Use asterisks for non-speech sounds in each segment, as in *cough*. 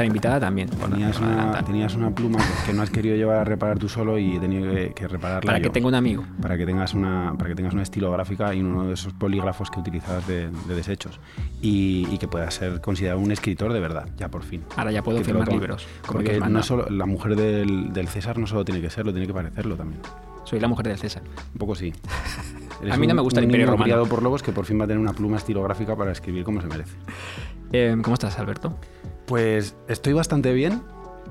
nuestra invitada también. Tenías una, adelantar. tenías una pluma que, no has querido llevar a reparar tú solo y he tenido que, que repararla Para yo. que tenga un amigo. para que tengas una para que tengas una estilográfica y uno de esos polígrafos que utilizabas de, de desechos y, y que puedas ser considerado un escritor de verdad ya por fin Ahora ya puedo Que firmar libros. porque no solo la mujer del, del César no solo tiene que serlo tiene que parecerlo también Soy la mujer del César. un poco sí *laughs* A mí no me gusta el un Imperio niño Romano. por lobos que por fin va a tener una pluma estilográfica para escribir como se merece Eh, ¿Cómo estás, Alberto? Pues estoy bastante bien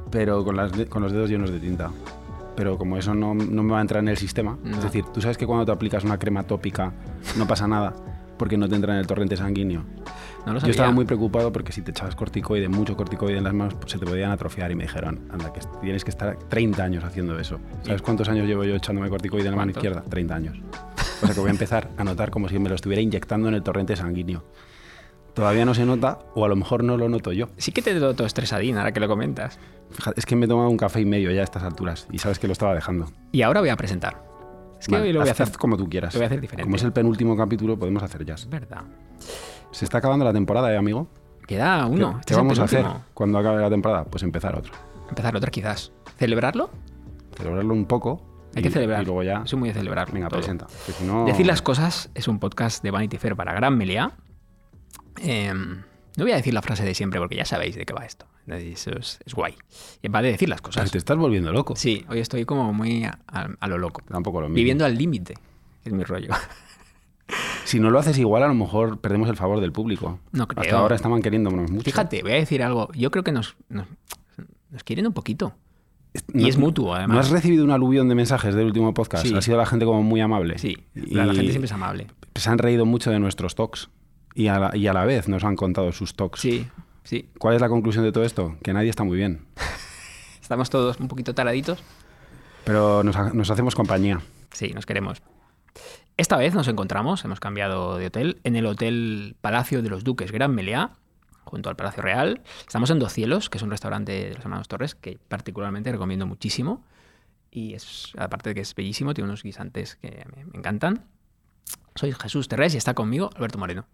pero con, las de- con los dedos llenos de tinta pero como eso no, no me va a entrar en el sistema, No. es decir, tú sabes que cuando te aplicas una crema tópica no pasa nada porque no te entra en el torrente sanguíneo. No lo. Yo estaba muy preocupado porque si te echabas corticoide, mucho corticoide en las manos, pues se te podían atrofiar y me dijeron, anda, que tienes que estar 30 años haciendo eso. ¿Sabes cuántos años llevo yo echándome corticoide en la mano izquierda? 30 años. O sea que voy a empezar a notar como si me lo estuviera inyectando en el torrente sanguíneo. Todavía no se nota, o a lo mejor no lo noto yo. Sí que te noto estresadín ahora que lo comentas. Fíjate, es que me he tomado un café y medio ya a estas alturas y sabes que lo estaba dejando. Y ahora voy a presentar. Es que Vale, hoy lo voy a hacer. como tú quieras. lo voy a hacer diferente. Como es el penúltimo capítulo, podemos hacer jazz. Es verdad. Se está acabando la temporada, ¿eh, amigo? Queda uno. ¿Qué, Este vamos a hacer cuando acabe la temporada? Pues empezar otro. Empezar otra quizás. ¿Celebrarlo? Celebrarlo un poco. Hay y- que celebrar. Y luego ya. Soy muy de celebrar. Venga, todo. presenta. que si no- Decir las cosas es un podcast de Vanity Fair para Gran Meliá. Eh, no voy a decir la frase de siempre porque ya sabéis de qué va esto. Eso es, es guay. Y va de decir las cosas. te estás volviendo loco. Sí, hoy estoy como muy a, a- a lo loco. Tampoco lo mismo. Viviendo al límite. Es mi rollo. *laughs* Si no lo haces igual, a lo mejor perdemos el favor del público. No creo. Hasta ahora estaban queriéndonos mucho. Fíjate, voy a decir algo. Yo creo que nos, nos, nos quieren un poquito. No- Y es mutuo, además. ¿No has recibido un aluvión de mensajes del último podcast? Sí. Ha sido la gente como muy amable. Sí, la, la gente siempre es amable. Se han reído mucho de nuestros talks. Y a, la, y a la vez nos han contado sus talks. Sí, sí. ¿Cuál es la conclusión de todo esto? Que nadie está muy bien. *laughs* Estamos todos un poquito taraditos. Pero nos, ha- nos hacemos compañía. Sí, nos queremos. Esta vez nos encontramos, hemos cambiado de hotel, en el Hotel Palacio de los Duques Gran Meliá, junto al Palacio Real. Estamos en Dos Cielos, que es un restaurante de los hermanos Torres que particularmente recomiendo muchísimo. Y es, aparte de que es bellísimo, tiene unos guisantes que me, me encantan. Soy Jesús Terrés y está conmigo Alberto Moreno.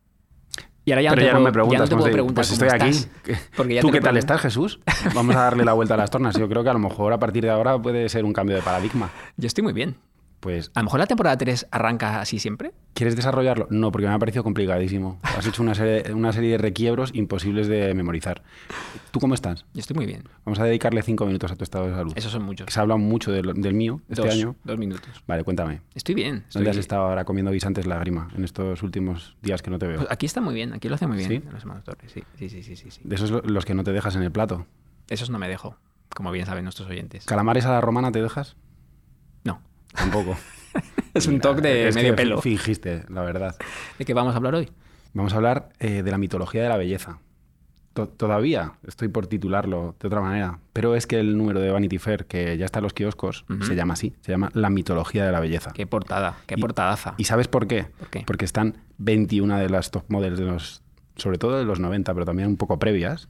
Y ahora ya Pero no te ya no me preguntas. ya no preguntar pues cómo estoy aquí. estás, porque ya ¿Tú qué tal estás, Jesús? Vamos a darle la vuelta a las tornas. Yo creo que a lo mejor a partir de ahora puede ser un cambio de paradigma. Yo estoy muy bien. Pues, A lo mejor la temporada 3 arranca así siempre. ¿quieres desarrollarlo? No, porque me ha parecido complicadísimo. Has hecho una serie, una serie de requiebros imposibles de memorizar. ¿Tú cómo estás? Yo estoy muy bien. Vamos a dedicarle cinco minutos a tu estado de salud. Esos son muchos. Se ha hablado mucho del, del mío este dos, año. Dos minutos. Vale, cuéntame. Estoy bien. ¿Dónde has estado ahora comiendo guisantes lágrima en estos últimos días que no te veo? Pues aquí está muy bien, aquí lo hace muy bien ¿Sí? en los hermanos Torres. Sí, sí, sí, sí, sí, sí. De esos lo- los que no te dejas en el plato. Esos no me dejo, como bien saben nuestros oyentes. ¿Calamares a la romana te dejas? Tampoco. *laughs* Es un toque de Es que medio pelo. Fingiste, la verdad. ¿De qué vamos a hablar hoy? Vamos a hablar eh, de la mitología de la belleza. To- todavía estoy por titularlo de otra manera, pero es que el número de Vanity Fair, que ya está en los kioscos, se llama así, se llama La mitología de la belleza. Qué portada, qué Y- portadaza. ¿Y sabes por qué? ¿Por qué? Porque están 21 de las top models de los, sobre todo de los 90, pero también un poco previas.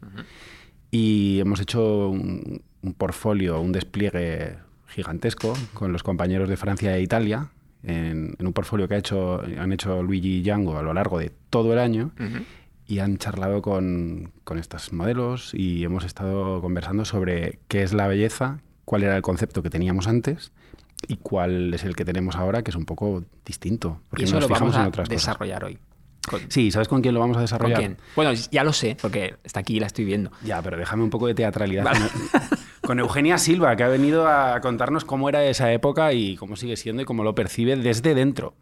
Y hemos hecho un, un portfolio, un despliegue gigantesco con los compañeros de Francia e Italia, en, en un portfolio que ha hecho, han hecho Luigi y Django a lo largo de todo el año y han charlado con, con estas modelos y hemos estado conversando sobre qué es la belleza, cuál era el concepto que teníamos antes y cuál es el que tenemos ahora, que es un poco distinto. Y Porque eso nos lo fijamos vamos en a otras cosas. desarrollar hoy. ¿Con, Sí, ¿sabes con quién lo vamos a ¿con desarrollar? quién? Bueno, ya lo sé, porque está aquí y la estoy viendo. Ya, pero déjame un poco de teatralidad. Vale. Con, Eugenia Silva, que ha venido a contarnos cómo era esa época y cómo sigue siendo y cómo lo percibe desde dentro.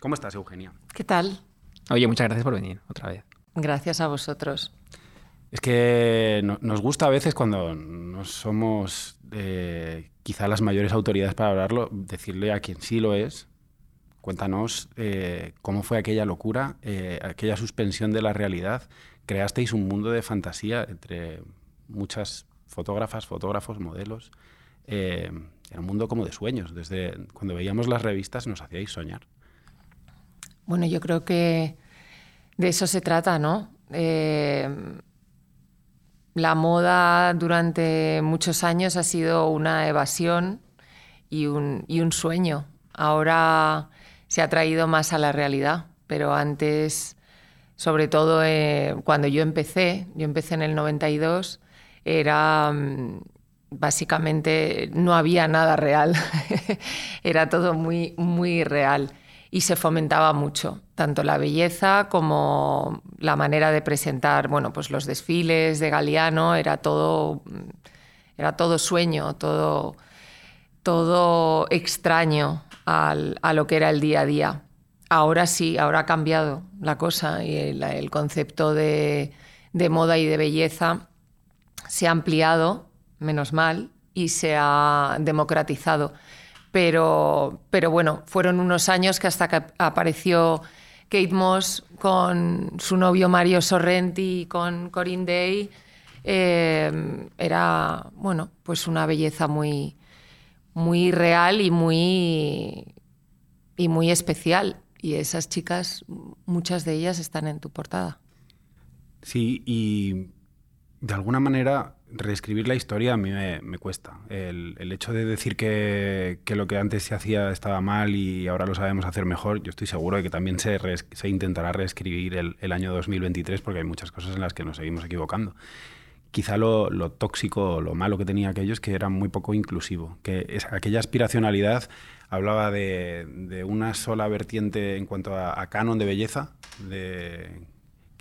¿Cómo estás, Eugenia? ¿Qué tal? Oye, muchas gracias por venir otra vez. Gracias a vosotros. Es que no- nos gusta a veces cuando no somos eh, quizá las mayores autoridades para hablarlo, decirle a quien sí lo es, cuéntanos eh, cómo fue aquella locura, eh, aquella suspensión de la realidad. Creasteis un mundo de fantasía entre muchas fotógrafas, fotógrafos, modelos. Eh, era un mundo como de sueños. Desde cuando veíamos las revistas nos hacíais soñar. Bueno, yo creo que de eso se trata, ¿no? Eh, la moda durante muchos años ha sido una evasión y un, sueño. Ahora se ha traído más a la realidad, pero antes, sobre todo eh, cuando yo empecé, yo empecé en el 92, era mm, básicamente no había nada real, *laughs* era todo muy, muy real y se fomentaba mucho, tanto la belleza como la manera de presentar, bueno, pues los desfiles de Galeano, era todo, era todo sueño, todo, todo extraño a lo que era el día a día. Ahora sí, ahora ha cambiado la cosa y el, concepto de, de moda y de belleza se ha ampliado, menos mal, y se ha democratizado pero, pero bueno, fueron unos años que hasta que apareció Kate Moss con su novio Mario Sorrenti y con Corinne Day, eh, era, bueno, pues una belleza muy, muy real y muy, y muy especial. Y esas chicas, muchas de ellas están en tu portada. Sí, y de alguna manera reescribir la historia a mí me, cuesta. El, hecho de decir que, lo que antes se hacía estaba mal y ahora lo sabemos hacer mejor, yo estoy seguro de que también se, se intentará reescribir el, año 2023 porque hay muchas cosas en las que nos seguimos equivocando. Quizá lo, tóxico, lo malo que tenía aquello es que era muy poco inclusivo, que es, aquella aspiracionalidad hablaba de, una sola vertiente en cuanto a, a canon de belleza, de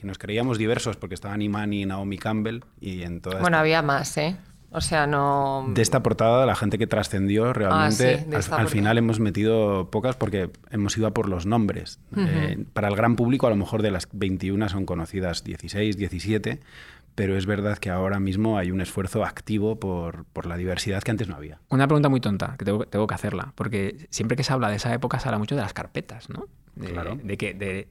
que nos creíamos diversos porque estaban Iman y Naomi Campbell y en toda Bueno, había más, ¿eh? O sea, no... De esta portada, la gente que trascendió realmente, ah, al, final hemos metido pocas porque hemos ido a por los nombres. Eh, para el gran público, a lo mejor de las 21 son conocidas 16, 17, pero es verdad que ahora mismo hay un esfuerzo activo por, por, la diversidad que antes no había. Una pregunta muy tonta, que tengo, tengo, que hacerla, porque siempre que se habla de esa época se habla mucho de las carpetas, ¿no? claro. De que de,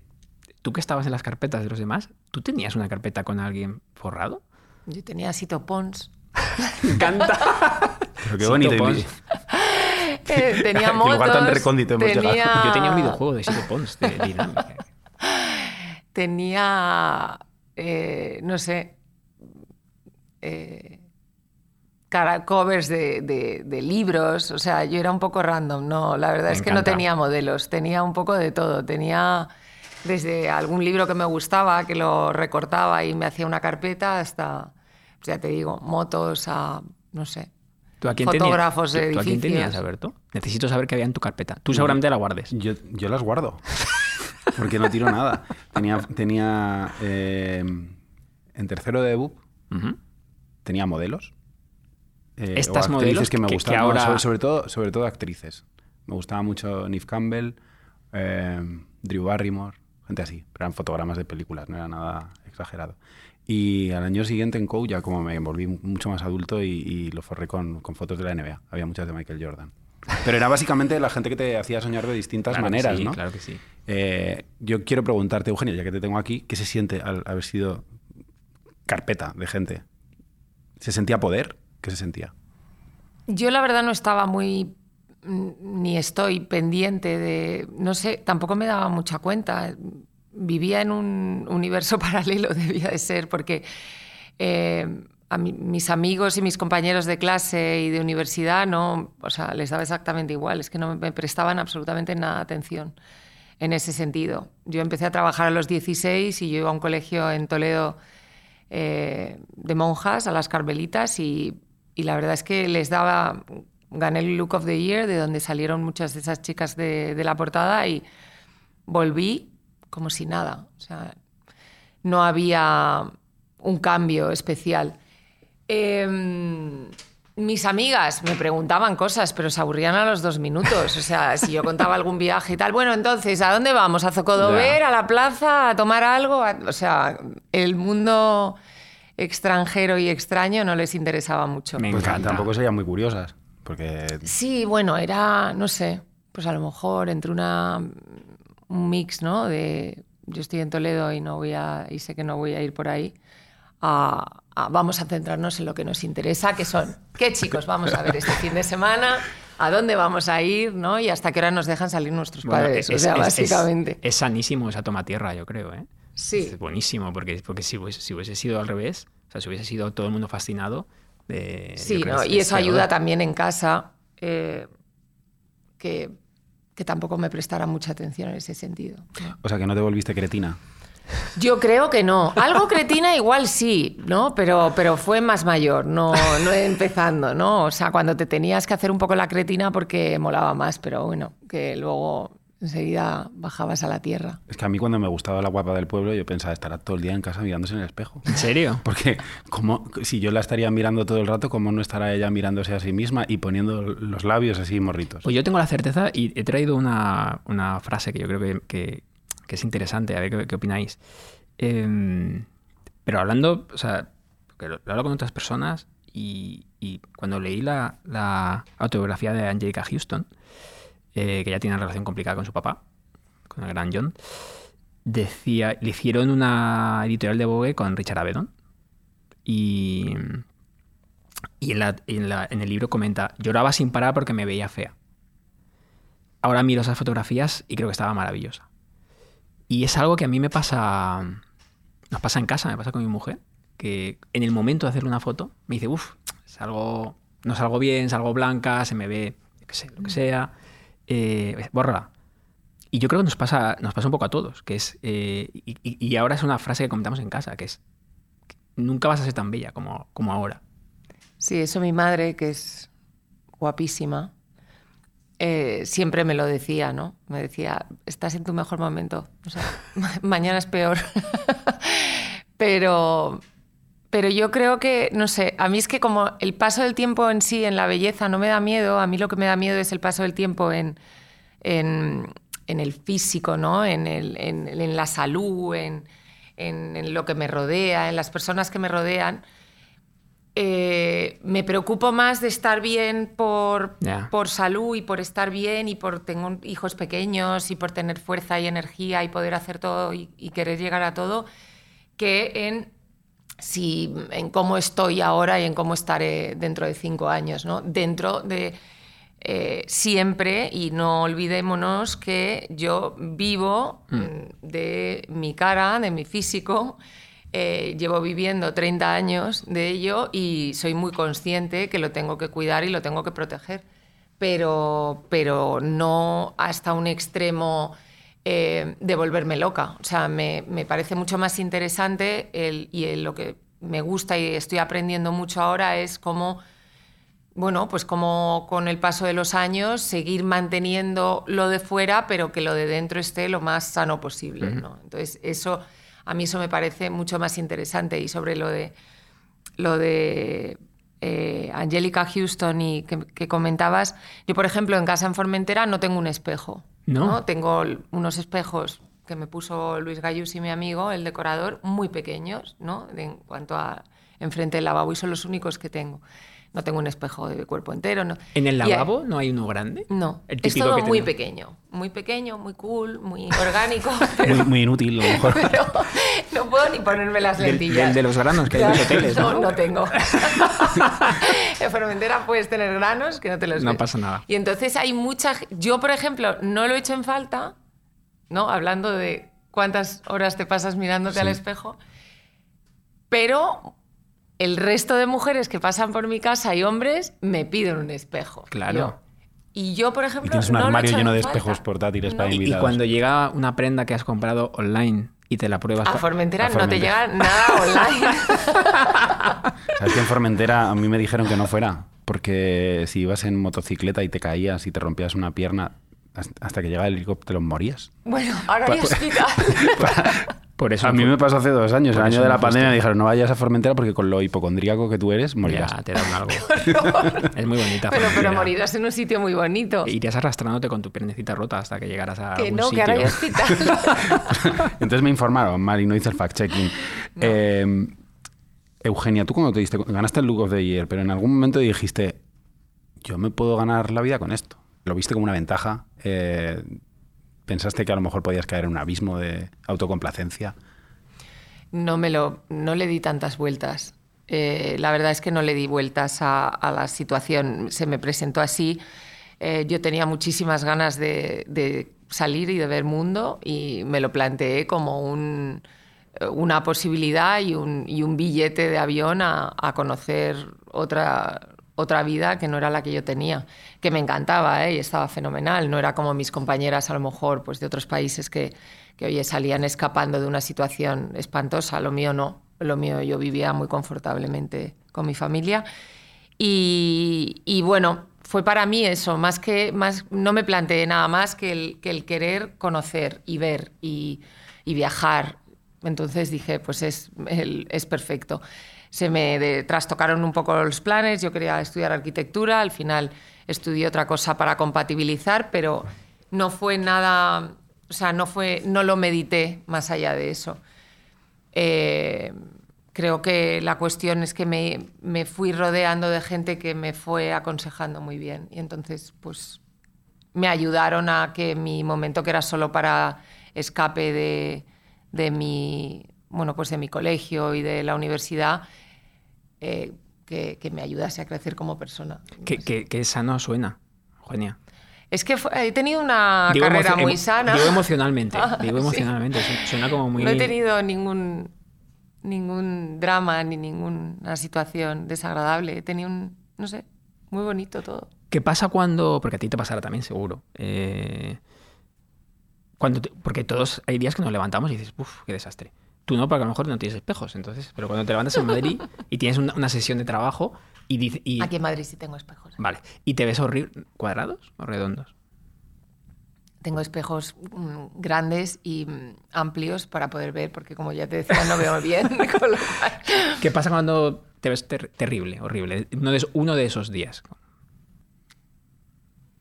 tú que estabas en las carpetas de los demás, ¿tú tenías una carpeta con alguien forrado? Yo tenía Sito Pons. *laughs* Me encanta. Pero qué bonito. Eh, *laughs* tenía motos. tan recóndito tenía... Yo tenía un videojuego de Sito Pons de dinámica. *laughs* tenía, eh, no sé, eh, covers de, de, libros. O sea, yo era un poco random. No, la verdad es que no tenía modelos. Tenía un poco de todo. Tenía desde algún libro que me gustaba, que lo recortaba y me hacía una carpeta, hasta, pues ya te digo, motos a, no sé, ¿Tú a quién fotógrafos tenías? de ¿Tú a quién tenías, Alberto? Necesito saber qué había en tu carpeta. Tú seguramente la guardes. Yo, yo las guardo, porque no tiro nada. Tenía, tenía eh, en tercero de EBUP, tenía modelos. Eh, Estas modelos que me gustaban, ahora... sobre, todo, sobre todo actrices. Me gustaba mucho Neve Campbell, eh, Drew Barrymore, gente así, pero eran fotogramas de películas, no era nada exagerado. Y al año siguiente en COU ya como me volví mucho más adulto y, lo forré con, fotos de la NBA. Había muchas de Michael Jordan. Pero era básicamente la gente que te hacía soñar de distintas maneras, sí, ¿no? Claro que sí. Eh, yo quiero preguntarte, Eugenio, ya que te tengo aquí, ¿qué se siente al haber sido carpeta de gente? ¿Se sentía poder? ¿Qué se sentía? Yo la verdad no estaba muy ni estoy pendiente de, no sé, tampoco me daba mucha cuenta. Vivía en un universo *laughs* paralelo, debía de ser, porque eh, a mis amigos y mis compañeros de clase y de universidad no, o sea, les daba exactamente igual, es que no me prestaban absolutamente nada atención en ese sentido. Yo empecé a trabajar a los 16 y yo iba a un colegio en Toledo eh, de monjas, a las carmelitas, y, y la verdad es que les daba gané el Look of the Year, de donde salieron muchas de esas chicas de, la portada, y volví como si nada. O sea, no había un cambio especial. Em, mis amigas me preguntaban cosas, pero se aburrían a los dos minutos. O sea, si yo contaba algún viaje y tal, bueno, entonces, ¿a dónde vamos? ¿A Zocodover? ¿A la plaza? ¿A tomar algo? O sea, el mundo extranjero y extraño no les interesaba mucho. Me pues tampoco serían muy curiosas. Sí, bueno, era, no sé, pues a lo mejor entre una un mix, ¿no? De yo estoy en Toledo y no voy a y sé que no voy a ir por ahí. vamos a centrarnos en lo que nos interesa, que son qué chicos vamos a ver este fin de semana, a dónde vamos a ir, ¿no? Y hasta qué hora nos dejan salir nuestros padres. o sea, básicamente. Es, sanísimo esa toma tierra, yo creo, ¿eh? Sí. Es buenísimo, porque, porque si, hubiese, si hubiese sido al revés, o sea, si hubiese sido todo el mundo fascinado, sí, y eso ayuda también en casa, eh, que, que, tampoco me prestara mucha atención en ese sentido. O sea, que no te volviste cretina. Yo creo que no. Algo cretina igual sí, ¿no? Pero, pero fue más mayor, no, no empezando, ¿no? O sea, cuando te tenías que hacer un poco la cretina porque molaba más, pero bueno, que luego enseguida bajabas a la tierra. Es que a mí cuando me gustaba la guapa del pueblo, yo pensaba, estará todo el día en casa mirándose en el espejo. ¿En serio? *laughs* Porque como, si yo la estaría mirando todo el rato, ¿cómo no estará ella mirándose a sí misma y poniendo los labios así morritos? Pues yo tengo la certeza y he traído una, una frase que yo creo que, que, que es interesante, a ver qué, qué opináis. Eh, pero hablando, o sea, que lo, lo hablo con otras personas y, y cuando leí la, la, autobiografía de Angelica Houston, eh, que ya tiene una relación complicada con su papá, con el gran John, decía, le hicieron una editorial de Vogue con Richard Avedon y, y en, la, en, la, en el libro comenta, lloraba sin parar porque me veía fea. Ahora miro esas fotografías y creo que estaba maravillosa. Y es algo que a mí me pasa, nos pasa en casa, me pasa con mi mujer, que en el momento de hacerle una foto me dice, uff, salgo, no salgo bien, salgo blanca, se me ve, qué sé, lo que sea, eh, bórrala. Y yo creo que nos pasa, nos pasa un poco a todos, que es, eh, y, ahora es una frase que comentamos en casa, que es, nunca vas a ser tan bella como, como ahora. Sí, eso mi madre, que es guapísima, eh, siempre me lo decía, ¿no? Me decía, estás en tu mejor momento, *laughs* mañana es peor. *laughs* pero, pero yo creo que, no sé, a mí es que como el paso del tiempo en sí, en la belleza, no me da miedo, a mí lo que me da miedo es el paso del tiempo en, en, en el físico, ¿no? En, el, en, en la salud, en, en, lo que me rodea, en las personas que me rodean. Eh, me preocupo más de estar bien por, por salud y por estar bien y por tengo hijos pequeños y por tener fuerza y energía y poder hacer todo y, y querer llegar a todo que en si en cómo estoy ahora y en cómo estaré dentro de cinco años, ¿no? Dentro de eh, siempre, y no olvidémonos que yo vivo Mm. mm, de mi cara, de mi físico, eh, llevo viviendo 30 años de ello y soy muy consciente que lo tengo que cuidar y lo tengo que proteger, pero, pero no hasta un extremo eh, de volverme loca. O sea, me, me parece mucho más interesante el, y el- lo que me gusta y estoy aprendiendo mucho ahora es cómo, bueno, pues cómo con el paso de los años seguir manteniendo lo de fuera, pero que lo de dentro esté lo más sano posible. ¿no? Entonces, eso, a mí eso me parece mucho más interesante. Y sobre lo de, lo de eh, Angélica Houston y que, que comentabas, yo, por ejemplo, en casa en Formentera no tengo un espejo. ¿No? Tengo unos espejos que me puso Luis Gallus y mi amigo, el decorador, muy pequeños, ¿no? De- en cuanto a enfrente del lavabo, y son los únicos que tengo. No tengo un espejo de cuerpo entero. No. ¿En el lavabo no hay uno grande? no, El es todo que muy tenemos. pequeño, muy pequeño, muy cool, muy orgánico, pero, *laughs* Muy, muy inútil, a lo mejor. *laughs* pero no puedo ni ponerme las lentillas. del de los granos que hay en los hoteles, ¿no? No, no tengo. *laughs* en Formentera puedes tener granos que no te los No ves. pasa nada. Y entonces hay mucha... g- Yo, por ejemplo, no lo he hecho en falta, ¿no? Hablando de cuántas horas te pasas mirándote al espejo, pero el resto de mujeres que pasan por mi casa y hombres me piden un espejo. Claro. Yo- y yo, por ejemplo, Y tienes un no lo he armario lleno en de falta. espejos portátiles No. para Y, y invitados. cuando llega una prenda que has comprado online y te la pruebas... A Formentera A no te Formentera. llega nada *laughs* online. ¿Sabes que en Formentera a mí me dijeron que no fuera? Porque si ibas en motocicleta y te caías y te rompías una pierna, has- hasta que llegaba el helicóptero morías. bueno, ahora hay hospital. *laughs* Por eso a mí me pasó hace dos años, el año de no la pandemia, me dijeron no vayas a Formentera porque con lo hipocondríaco que tú eres morirás. Ya, te da un algo. *laughs* es muy bonita. Pero, morirás en un sitio muy bonito. Irías arrastrándote con tu piernecita rota hasta que llegaras a Que algún no, que sitio. ahora hay hospital. *laughs* Entonces me informaron mal y no hice el fact-checking. Eh, Eugenia, tú cuando te diste, ganaste el Look of the Year, pero en algún momento dijiste, yo me puedo ganar la vida con esto. Lo viste como una ventaja. eh, pensaste que a lo mejor podías caer en un abismo de autocomplacencia. No me lo, no le di tantas vueltas. Eh, la verdad es que no le di vueltas a, la situación. Se me presentó así. Eh, yo tenía muchísimas ganas de, salir y de ver mundo y me lo planteé como un, una posibilidad y un, y un billete de avión a conocer otra, otra vida que no era la que yo tenía, que me encantaba ¿eh? y estaba fenomenal. No era como mis compañeras, a lo mejor, pues de otros países que, que oye, salían escapando de una situación espantosa. Lo mío no. Lo mío yo vivía muy confortablemente con mi familia. Y, bueno, fue para mí eso, más que más, no me planteé nada más que el, que el querer conocer y ver y, viajar. Entonces dije, pues es, es perfecto se me trastocaron un poco los planes, yo quería estudiar arquitectura, al final estudié otra cosa para compatibilizar, pero no fue nada, o sea, no, fue, no lo medité más allá de eso. Eh, creo que la cuestión es que me, me, fui rodeando de gente que me fue aconsejando muy bien y entonces pues me ayudaron a que mi momento que era solo para escape de, de mi bueno pues de mi colegio y de la universidad eh, que, me ayudase a crecer como persona. Que, que, sano suena, Eugenia. Es que he tenido una carrera muy sana. Digo emocionalmente, *laughs* ah, digo emocionalmente, suena como muy... No he tenido ningún, ningún drama ni ninguna situación desagradable. He tenido un, no sé, muy bonito todo. ¿Qué pasa cuando, porque a ti te pasará también seguro, eh, cuando porque todos hay días que nos levantamos y dices, uff, qué desastre. Tú no, porque a lo mejor no tienes espejos, entonces. Pero cuando te levantas en Madrid y tienes una, sesión de trabajo y, y, Aquí en Madrid sí tengo espejos. Vale. ¿Y te ves horrible? ¿Cuadrados o redondos? Tengo espejos mm, grandes y mm, amplios para poder ver, porque como ya te decía, no veo bien. *laughs* ¿Qué pasa cuando te ves terrible, horrible? Uno de, uno de esos días.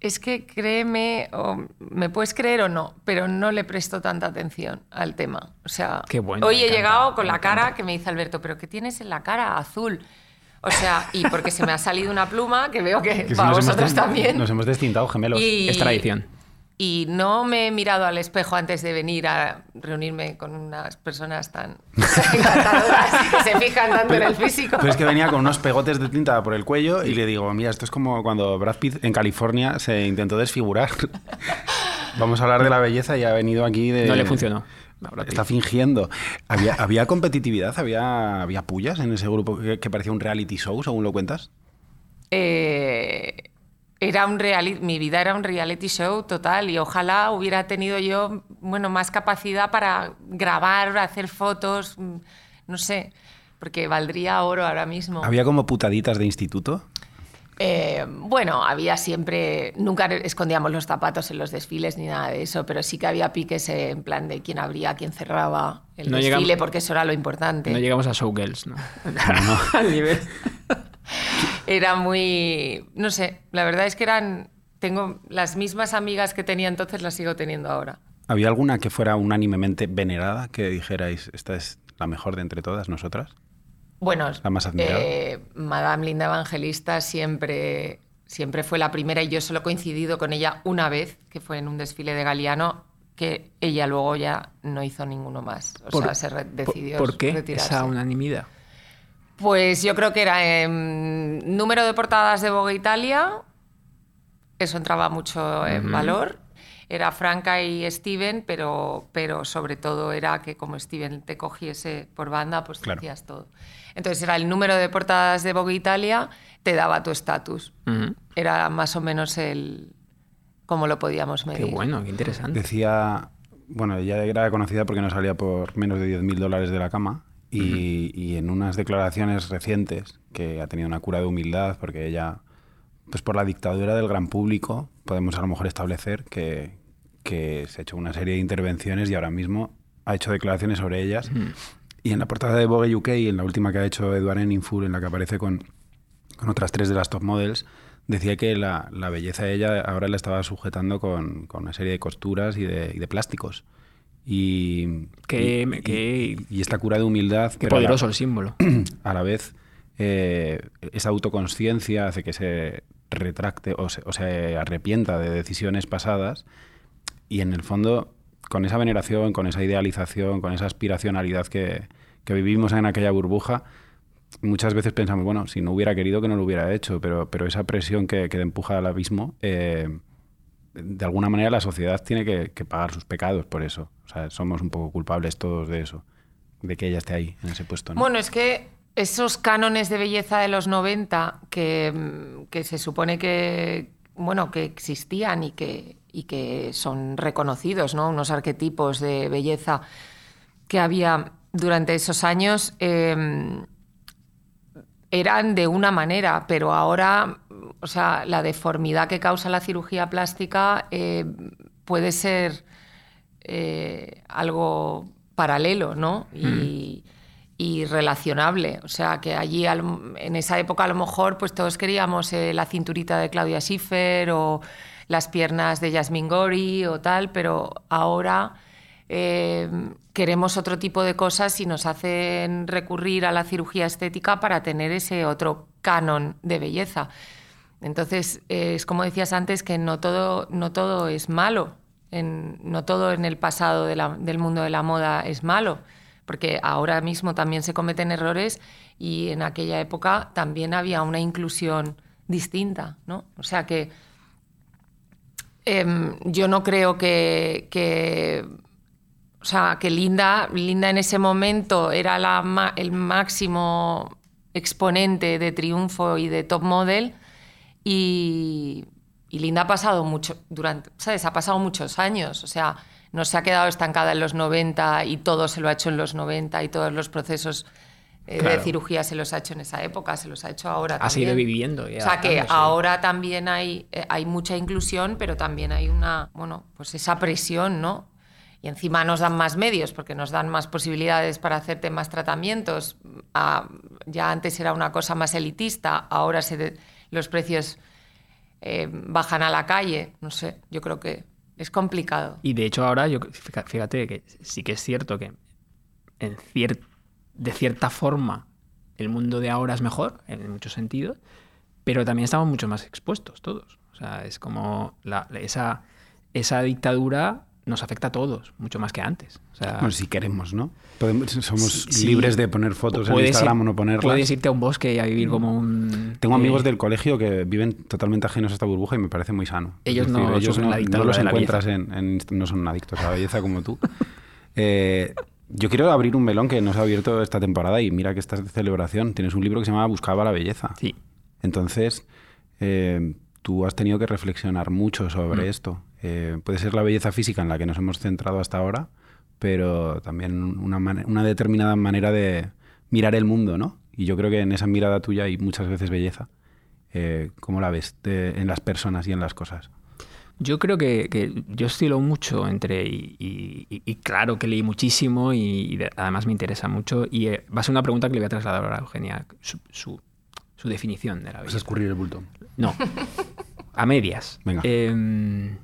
Es que créeme, o me puedes creer o no, pero no le presto tanta atención al tema. O sea, hoy he llegado con la cara que me dice Alberto, pero ¿qué tienes en la cara azul? O sea, y porque se me ha salido una pluma que veo que, *laughs* para vosotros también. Nos hemos destintado gemelos. es tradición y no me he mirado al espejo antes de venir a reunirme con unas personas tan *laughs* encantadoras que se fijan tanto en el físico. Pues es que venía con unos pegotes de tinta por el cuello y le digo, mira, esto es como cuando Brad Pitt en California se intentó desfigurar. *laughs* Vamos a hablar de la belleza y ha venido aquí de... No le funcionó. Está fingiendo. ¿Había, ¿Había, competitividad? ¿Había, ¿Había pullas en ese grupo que, que parecía un reality show, según lo cuentas? Eh, era un mi vida era un reality show total y ojalá hubiera tenido yo bueno más capacidad para grabar hacer fotos mm, no sé porque valdría oro ahora mismo había como putaditas de instituto eh, bueno, había siempre, nunca escondíamos los zapatos en los desfiles ni nada de eso, pero sí que había piques en plan de quién abría, quién cerraba el desfile, porque eso era lo importante. No llegamos a showgirls, ¿no? no. *laughs* Al nivel era muy, no sé, la verdad es que eran, tengo las mismas amigas que tenía entonces, las sigo teniendo ahora. ¿Había alguna que fuera unánimemente venerada, que dijerais, esta es la mejor de entre todas nosotras? Bueno, la más admirada. Eh, Madame Linda Evangelista siempre, siempre fue la primera y yo solo he coincidido con ella una vez, que fue en un desfile de Galeano, que ella luego ya no hizo ninguno más. O sea, se decidió ¿Por qué esa unanimidad? Pues yo creo que era en número de portadas de Vogue Italia, eso entraba mucho en valor. Era Franca y Steven, pero, pero sobre todo era que como Steven te cogiese por banda, pues te hacías todo. Entonces era el número de portadas de Vogue Italia, te daba tu estatus. Era más o menos el cómo lo podíamos medir. Qué bueno, qué interesante. Decía, bueno, ella era conocida porque no salía por menos de 10.000 dólares de la cama y, en unas declaraciones recientes que ha tenido una cura de humildad, porque ella, pues por la dictadura del gran público, podemos a lo mejor establecer que, que se ha hecho una serie de intervenciones y ahora mismo ha hecho declaraciones sobre ellas. Y en la portada de Vogue UK, y en la última que ha hecho Edward Enninfur, en la que aparece con, con otras tres de las top models, decía que la, la, belleza de ella ahora la estaba sujetando con, con una serie de costuras y de, y de plásticos. Y, y, esta cura de humildad. Qué poderoso el símbolo. *clears throat* A la vez, eh, esa autoconsciencia hace que se retracte o se, arrepienta de decisiones pasadas y en el fondo, con esa veneración, con esa idealización, con esa aspiracionalidad que, vivimos en aquella burbuja, muchas veces pensamos, bueno, si no hubiera querido que no lo hubiera hecho, pero, pero esa presión que, que empuja al abismo, eh, de alguna manera la sociedad tiene que, pagar sus pecados por eso. O sea, somos un poco culpables todos de eso, de que ella esté ahí, en ese puesto. Bueno, es que esos cánones de belleza de los 90 que, que se supone que, bueno, que existían y que, y que son reconocidos, ¿no? Unos arquetipos de belleza que había durante esos años em, eran de una manera, pero ahora, o sea, la deformidad que causa la cirugía plástica eh, puede ser eh, algo paralelo, ¿no? Y, relacionable. O sea, que allí en esa época a lo mejor pues todos queríamos eh, la cinturita de Claudia Schiffer o las piernas de Jasmine Gori o tal, pero ahora eh, queremos otro tipo de cosas y nos hacen recurrir a la cirugía estética para tener ese otro canon de belleza. Entonces, eh, es como decías antes, que no todo, no todo es malo, no todo en el pasado del mundo de la moda es malo, porque ahora mismo también se cometen errores y en aquella época también había una inclusión distinta, ¿no? O sea que em, yo no creo que, o sea, que Linda, Linda en ese momento era la, el máximo exponente de triunfo y de top model y, Linda ha pasado mucho, durante, ¿sabes? Ha pasado muchos años, o sea, no se ha quedado estancada en los 90 y todo se lo ha hecho en los 90 y todos los procesos eh, de cirugía se los ha hecho en esa época, se los ha hecho ahora. Ha seguido viviendo. o sea que ahora también hay, eh, hay mucha inclusión, pero también hay una, bueno, pues esa presión, ¿no? y encima nos dan más medios porque nos dan más posibilidades para hacerte más tratamientos. Ah, ya antes era una cosa más elitista, ahora se los precios eh, bajan a la calle. No sé, yo creo que es complicado. Y de hecho ahora, yo, fíjate que sí que es cierto que en de cierta forma el mundo de ahora es mejor, en muchos sentidos, pero también estamos mucho más expuestos todos. O sea, es como esa, esa dictadura nos afecta a todos, mucho más que antes. bueno, si queremos, ¿no? somos libres de poner fotos en Instagram o no ponerlas. Puedes irte a un bosque y a vivir como un... Tengo amigos del colegio que viven totalmente ajenos a esta burbuja y me parece muy sano. Ellos no, ellos no, los encuentras en, No son adictos a la belleza como tú. *laughs* Eh, yo quiero abrir un melón que nos ha abierto esta temporada y mira que estás de celebración. Tienes un libro que se llama Buscaba la belleza. Sí. Entonces... Eh, tú has tenido que reflexionar mucho sobre mm. esto. Eh, puede ser la belleza física en la que nos hemos centrado hasta ahora, pero también una, una, determinada manera de mirar el mundo, ¿no? Y yo creo que en esa mirada tuya hay muchas veces belleza. Eh, ¿Cómo la ves en las personas y en las cosas? Yo creo que, yo estilo mucho entre, y, claro que leí muchísimo y, además me interesa mucho, y eh, va a ser una pregunta que le voy a trasladar ahora a Eugenia, su, su, definición de la belleza. ¿Vas a escurrir el bulto? No, *laughs* a medias. Venga. Em,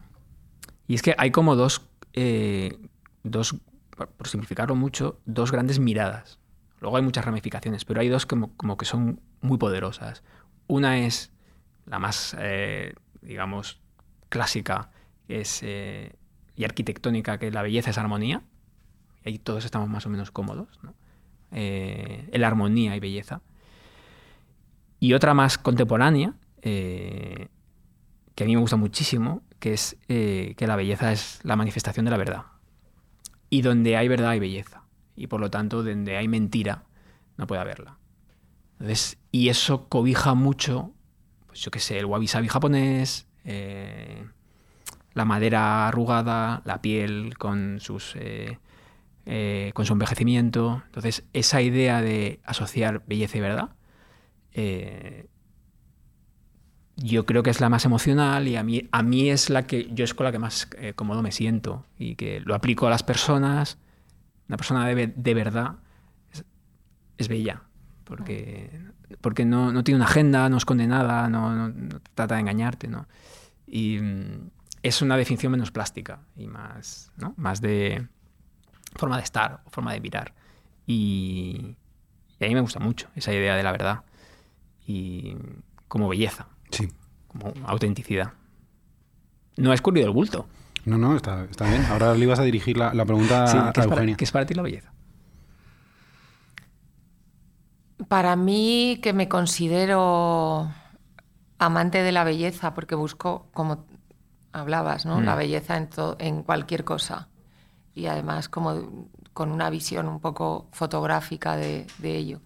y es que hay como dos, eh, dos, por simplificarlo mucho, dos grandes miradas. Luego hay muchas ramificaciones, pero hay dos como, como que son muy poderosas. Una es la más, eh, digamos, clásica es, eh, y arquitectónica, que la belleza es armonía. Y ahí todos estamos más o menos cómodos. ¿no? la armonía y belleza. Y otra más contemporánea, que a mí me gusta muchísimo, que es eh, que la belleza es la manifestación de la verdad. Y donde hay verdad hay belleza. Y por lo tanto, donde hay mentira, no puede haberla. y eso cobija mucho, pues yo qué sé, el wabi sabi japonés, eh, la madera arrugada, la piel con sus eh, con su envejecimiento. Entonces, esa idea de asociar belleza y verdad yo creo que es la más emocional y a mí, a mí es la que yo es con la que más eh, cómodo me siento y que lo aplico a las personas. Una persona de, de verdad es, bella porque, porque no, no, tiene una agenda, no esconde nada, no, no, trata de engañarte. ¿no? Y mm, es una definición menos plástica y más, ¿no? más de forma de estar forma de mirar. Y, y a mí me gusta mucho esa idea de la verdad y como belleza. Sí. Como autenticidad. No ha escurrido el bulto. No, no, está, bien. Ahora le ibas a dirigir la, pregunta a ¿qué Eugenia. ¿Qué es para ti la belleza? Para mí, que me considero amante de la belleza, porque busco, como hablabas, ¿no? la mm. belleza en, en cualquier cosa. Y además como con una visión un poco fotográfica de, ello.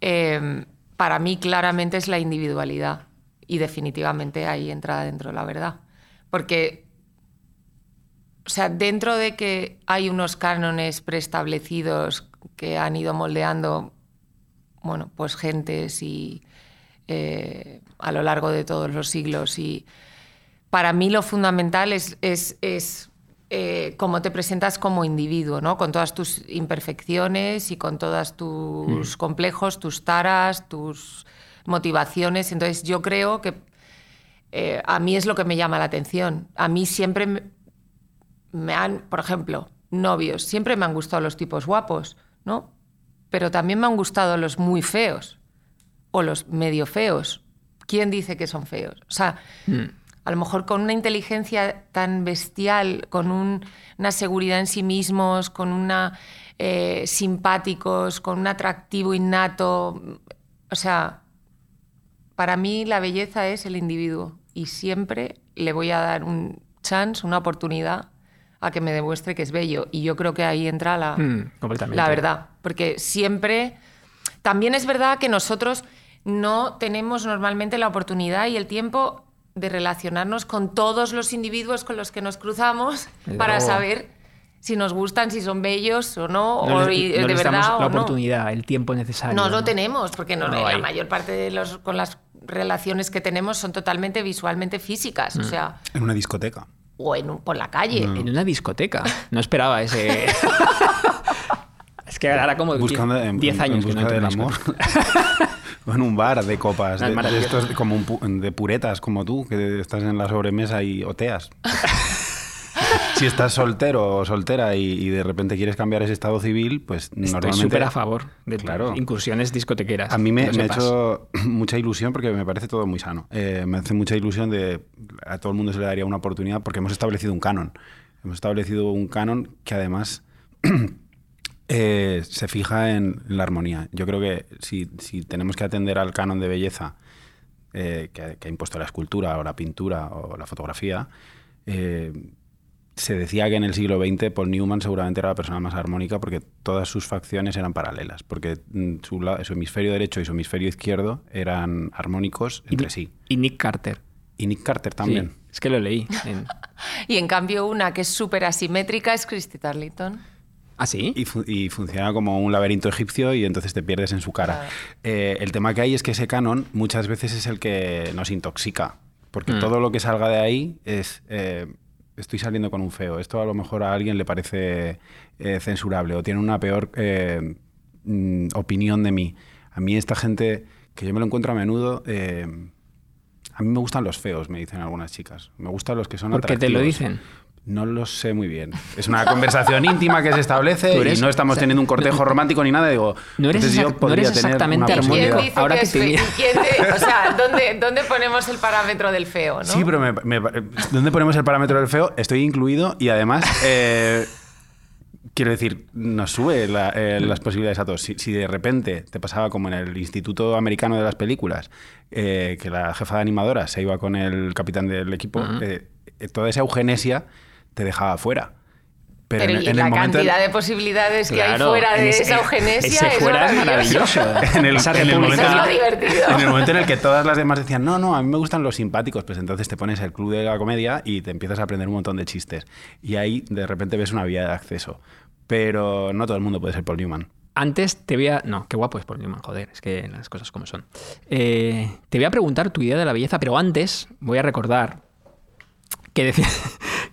eh, para mí claramente es la individualidad. Y definitivamente ahí entra dentro la verdad. Porque, o sea, dentro de que hay unos cánones preestablecidos que han ido moldeando, bueno, pues gentes y eh, a lo largo de todos los siglos. Y para mí lo fundamental es, es, es eh, cómo te presentas como individuo, ¿no? Con todas tus imperfecciones y con todos tus complejos, tus taras, tus motivaciones. Entonces yo creo que eh, a mí es lo que me llama la atención. A mí siempre me, me han, por ejemplo, novios, siempre me han gustado los tipos guapos, ¿no? Pero también me han gustado los muy feos o los medio feos. ¿Quién dice que son feos? O sea, a lo mejor con una inteligencia tan bestial, con un- una seguridad en sí mismos, con una eh, simpáticos, con un atractivo innato. O sea, para mí la belleza es el individuo y siempre le voy a dar un chance, una oportunidad a que me demuestre que es bello. Y yo creo que ahí entra la, Mm, la verdad. Porque siempre... También es verdad que nosotros no tenemos normalmente la oportunidad y el tiempo de relacionarnos con todos los individuos con los que nos cruzamos para saber si nos gustan, si son bellos o no, No o les- y- no de les damos verdad la o no. oportunidad, el tiempo necesario. No lo tenemos, porque no, No la mayor parte de los con las relaciones que tenemos son totalmente visualmente físicas, Mm. o sea, En una discoteca. o en un- por la calle. En una discoteca. No esperaba ese. *laughs* es que ahora como Buscando en, 10 en- años en que no busca en del amor. *laughs* en un bar de copas, No, es de, de estos como un pu- de puretas como tú, que estás en la sobremesa y oteas. *laughs* *laughs* si estás soltero o soltera y, y de repente quieres cambiar ese estado civil, pues Estoy normalmente... súper a favor de Claro. incursiones discotequeras. A mí me, ha hecho *clears throat* mucha ilusión porque me parece todo muy sano. Eh, me hace mucha ilusión de a todo el mundo se le daría una oportunidad porque hemos establecido un canon. Hemos establecido un canon que además *clears throat* eh, se fija en la armonía. Yo creo que si, si tenemos que atender al canon de belleza eh, que, que ha impuesto la escultura o la pintura o la fotografía, eh, se decía que en el siglo XX Paul Newman seguramente era la persona más armónica porque todas sus facciones eran paralelas, porque mm, su, hemisferio derecho y su hemisferio izquierdo eran armónicos Y- entre sí. Y Nick Carter. Y Nick Carter también. Sí, es que lo leí. en- *laughs* Y en cambio una que es súper asimétrica es Christy Tarleton. ¿Ah, sí? Y, fu- y funciona como un laberinto egipcio y entonces te pierdes en su cara. Claro. Eh, el tema que hay es que ese canon muchas veces es el que nos intoxica, porque Mm. todo lo que salga de ahí es... eh, estoy saliendo con un feo. Esto a lo mejor a alguien le parece eh, censurable o tiene una peor eh, mm, opinión de mí. A mí esta gente, que yo me lo encuentro a menudo... eh, a mí me gustan los feos, me dicen algunas chicas. Me gustan los que son ¿Por qué te lo dicen? No lo sé muy bien. Es una conversación *laughs* íntima que se establece eres- y no estamos o sea, teniendo un cortejo romántico ni nada. Digo, No eres entonces yo exact- no podría eres tener exactamente una ¿Y quién armónico. personalidad- dice Ahora que te o sea, *laughs* ¿dónde, ¿dónde ponemos el parámetro del feo? ¿no? Sí, pero me, me- ¿dónde ponemos el parámetro del feo? Estoy incluido y además, eh, quiero decir, nos sube la- eh, las posibilidades a todos. Si, si de repente te pasaba como en el Instituto Americano de las Películas, eh, que la jefa de animadora se iba con el capitán del equipo, toda esa eugenesia te dejaba fuera. Pero, Pero, en, y en el la momento cantidad de posibilidades que hay fuera en de ese- esa eugenesia ese es fuera es maravilloso. *laughs* en el, en el momento, Eso es lo divertido. en el momento en el que todas las demás decían, no, no, a mí me gustan los simpáticos, pues entonces te pones el club de la comedia y te empiezas a aprender un montón de chistes. Y ahí de repente ves una vía de acceso. Pero no todo el mundo puede ser Paul Newman. Antes te voy a... No, qué guapo es Paul Newman, joder, es que las cosas como son. Eh, te voy a preguntar tu idea de la belleza, pero antes voy a recordar que decir,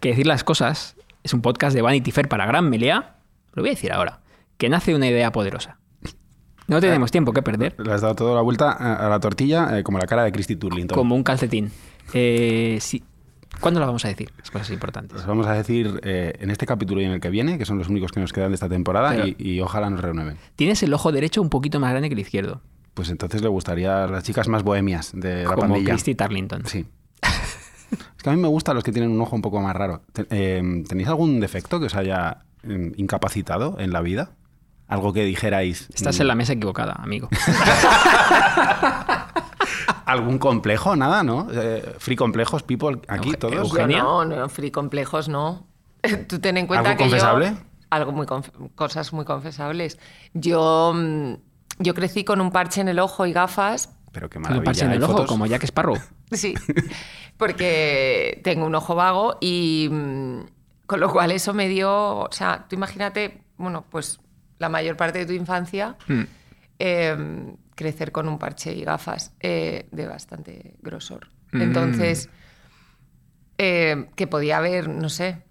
que decir las cosas es un podcast de Vanity Fair para Gran Melea. Lo voy a decir ahora, que nace una idea poderosa. No tenemos tiempo que perder, Le has dado toda la vuelta a la tortilla eh, como la cara de Christy Turlington. como un calcetín. Eh, sí. ¿Cuándo la vamos a decir? Las cosas importantes. Os vamos a decir eh, en este capítulo y en el que viene, que son los únicos que nos quedan de esta temporada, Pero- y, y ojalá nos renueven. Tienes el ojo derecho un poquito más grande que el izquierdo, Pues entonces le gustaría a las chicas más bohemias de la como pandilla. Christy Tarlington. Sí. Es que a mí me gustan los que tienen un ojo un poco más raro. Eh, ¿Tenéis algún defecto que os haya eh, incapacitado en la vida? Algo que dijerais. Estás mm, en la mesa equivocada, amigo. *laughs* ¿Algún complejo? Nada, ¿no? Eh, free complejos, people, aquí Euge- todos. Eugenia. no, no, free complejos no. *laughs* Tú ten en cuenta ¿Algo que confesable? yo... Algo muy conf- cosas muy confesables. Yo mm, yo crecí con un parche en el ojo y gafas. Pero qué Un maravilla. parche en ¿Hay el ojo, fotos? como Jack Sparrow. *laughs* Sí, porque tengo un ojo vago y mm, con lo cual eso me dio, o sea, tú imagínate, bueno, pues la mayor parte de tu infancia Mm. eh, crecer con un parche y gafas eh, de bastante grosor. Mm. Entonces, eh, que podía haber, no sé,